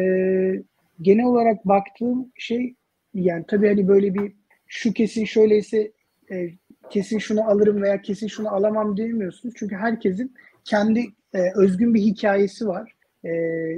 genel olarak baktığım şey yani tabii hani böyle bir şu kesin şöyleyse e, kesin şunu alırım veya kesin şunu alamam diyemiyorsunuz. Çünkü herkesin kendi e, özgün bir hikayesi var. E,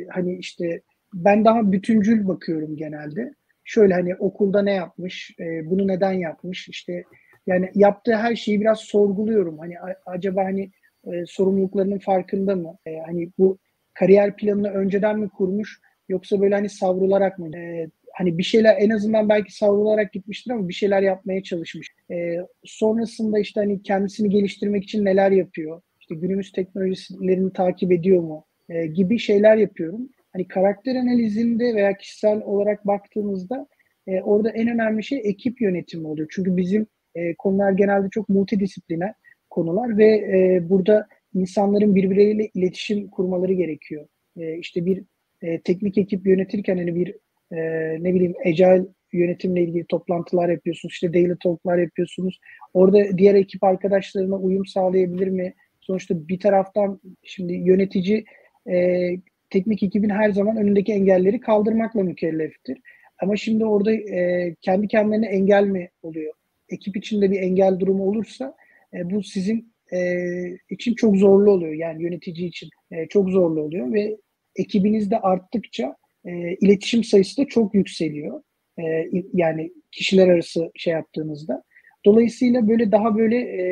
hani işte ben daha bütüncül bakıyorum genelde. Şöyle hani okulda ne yapmış, e, bunu neden yapmış, işte yani yaptığı her şeyi biraz sorguluyorum. Hani acaba hani e, sorumluluklarının farkında mı? E, hani bu kariyer planını önceden mi kurmuş yoksa böyle hani savrularak mı? E, hani bir şeyler en azından belki savrularak gitmiştir ama bir şeyler yapmaya çalışmış. E, sonrasında işte hani kendisini geliştirmek için neler yapıyor? İşte günümüz teknolojilerini takip ediyor mu? E, gibi şeyler yapıyorum. Hani karakter analizinde veya kişisel olarak baktığımızda e, orada en önemli şey ekip yönetimi oluyor. Çünkü bizim e, konular genelde çok multidisipliner konular ve e, burada insanların birbirleriyle iletişim kurmaları gerekiyor. E, işte bir e, teknik ekip yönetirken hani bir e, ne bileyim agile yönetimle ilgili toplantılar yapıyorsunuz, işte daily talk'lar yapıyorsunuz. Orada diğer ekip arkadaşlarına uyum sağlayabilir mi? Sonuçta bir taraftan şimdi yönetici e, teknik ekibin her zaman önündeki engelleri kaldırmakla mükelleftir. Ama şimdi orada e, kendi kendine engel mi oluyor? ekip içinde bir engel durumu olursa e, bu sizin e, için çok zorlu oluyor. Yani yönetici için e, çok zorlu oluyor ve ekibinizde arttıkça e, iletişim sayısı da çok yükseliyor. E, yani kişiler arası şey yaptığınızda. Dolayısıyla böyle daha böyle e,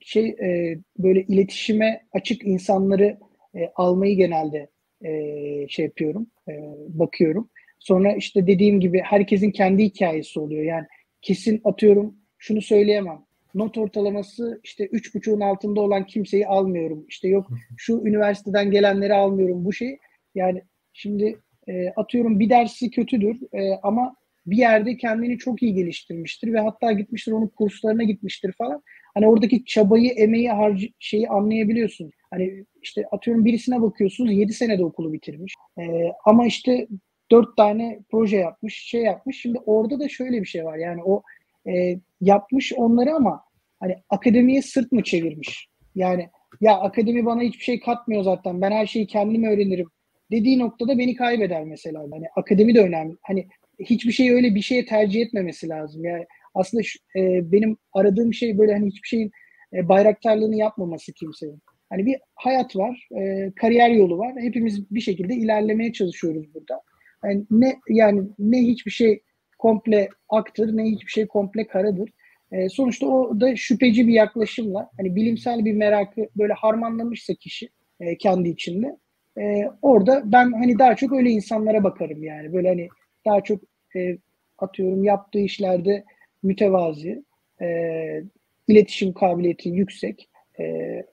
şey e, böyle iletişime açık insanları e, almayı genelde e, şey yapıyorum, e, bakıyorum. Sonra işte dediğim gibi herkesin kendi hikayesi oluyor. Yani kesin atıyorum şunu söyleyemem. Not ortalaması işte üç buçuğun altında olan kimseyi almıyorum. İşte yok şu üniversiteden gelenleri almıyorum. Bu şey yani şimdi e, atıyorum bir dersi kötüdür ama bir yerde kendini çok iyi geliştirmiştir ve hatta gitmiştir onun kurslarına gitmiştir falan. Hani oradaki çabayı, emeği, harcı, şeyi anlayabiliyorsun. Hani işte atıyorum birisine bakıyorsunuz 7 senede okulu bitirmiş. E, ama işte dört tane proje yapmış, şey yapmış. Şimdi orada da şöyle bir şey var. Yani o e, yapmış onları ama hani akademiye sırt mı çevirmiş? Yani ya akademi bana hiçbir şey katmıyor zaten. Ben her şeyi kendim öğrenirim. Dediği noktada beni kaybeder mesela. Hani akademi de önemli. Hani hiçbir şey öyle bir şeye tercih etmemesi lazım. Yani aslında şu, e, benim aradığım şey böyle hani hiçbir şeyin e, bayraktarlığını yapmaması kimsenin. Hani bir hayat var, e, kariyer yolu var. Hepimiz bir şekilde ilerlemeye çalışıyoruz burada. Yani ne yani ne hiçbir şey komple aktır ne hiçbir şey komple karadır. E, sonuçta o da şüpheci bir yaklaşımla hani bilimsel bir merakı böyle harmanlamışsa kişi e, kendi içinde e, orada ben hani daha çok öyle insanlara bakarım yani böyle hani daha çok e, atıyorum yaptığı işlerde mütevazi e, iletişim kabiliyeti yüksek e,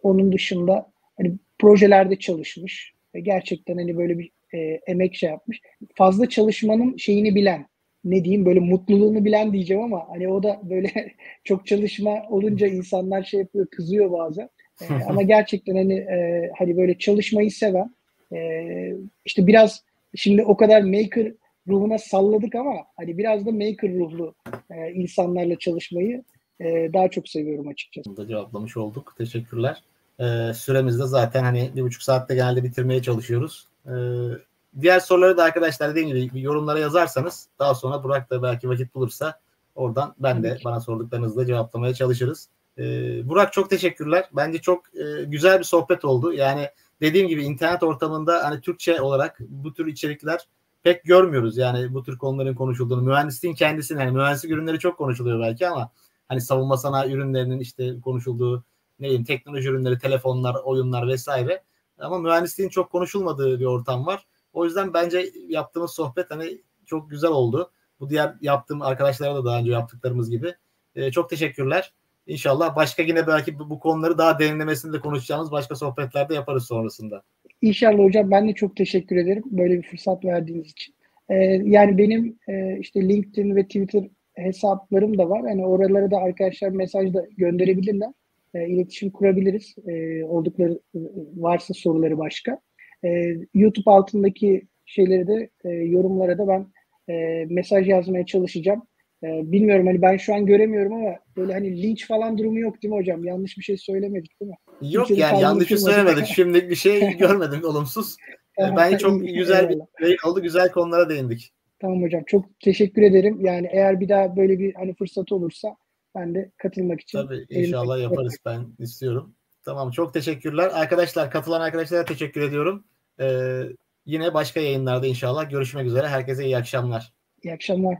onun dışında hani projelerde çalışmış ve gerçekten hani böyle bir e, emek şey yapmış fazla çalışmanın şeyini bilen ne diyeyim böyle mutluluğunu bilen diyeceğim ama hani o da böyle çok çalışma olunca insanlar şey yapıyor kızıyor bazen. Ee, ama gerçekten hani e, hani böyle çalışmayı seven e, işte biraz şimdi o kadar maker ruhuna salladık ama hani biraz da maker ruhlu e, insanlarla çalışmayı e, daha çok seviyorum açıkçası. Bunu da cevaplamış olduk. Teşekkürler. Ee, süremizde zaten hani bir buçuk saatte genelde bitirmeye çalışıyoruz. Ee, Diğer soruları da arkadaşlar dediğim gibi yorumlara yazarsanız daha sonra Burak da belki vakit bulursa oradan ben de bana sorduklarınızı da cevaplamaya çalışırız. Ee, Burak çok teşekkürler. Bence çok e, güzel bir sohbet oldu. Yani dediğim gibi internet ortamında hani Türkçe olarak bu tür içerikler pek görmüyoruz. Yani bu tür konuların konuşulduğunu. Mühendisliğin kendisinin hani mühendislik ürünleri çok konuşuluyor belki ama hani savunma sanayi ürünlerinin işte konuşulduğu ne diyeyim teknoloji ürünleri, telefonlar, oyunlar vesaire. Ama mühendisliğin çok konuşulmadığı bir ortam var. O yüzden bence yaptığımız sohbet hani çok güzel oldu. Bu diğer yaptığım arkadaşlara da daha önce yaptıklarımız gibi. E, çok teşekkürler. İnşallah başka yine belki bu, bu konuları daha derinlemesinde de konuşacağımız başka sohbetlerde yaparız sonrasında. İnşallah hocam ben de çok teşekkür ederim böyle bir fırsat verdiğiniz için. Ee, yani benim e, işte LinkedIn ve Twitter hesaplarım da var. Yani oralara da arkadaşlar mesaj da gönderebilirler. E, iletişim kurabiliriz. E, oldukları varsa soruları başka. E, YouTube altındaki şeyleri de e, yorumlara da ben e, mesaj yazmaya çalışacağım. E, bilmiyorum hani ben şu an göremiyorum ama böyle hani linç falan durumu yok değil mi hocam? Yanlış bir şey söylemedik değil mi? Yok Kimsenin yani yanlış söylemedik. Şimdilik bir şey görmedim olumsuz. Tamam, Bence çok güzel bir yayın oldu. Güzel konulara değindik. Tamam hocam. Çok teşekkür ederim. Yani eğer bir daha böyle bir hani fırsat olursa ben de katılmak için. Tabii inşallah yaparız ben istiyorum. Tamam çok teşekkürler. Arkadaşlar katılan arkadaşlara teşekkür ediyorum. Ee, yine başka yayınlarda inşallah görüşmek üzere. Herkese iyi akşamlar. İyi akşamlar.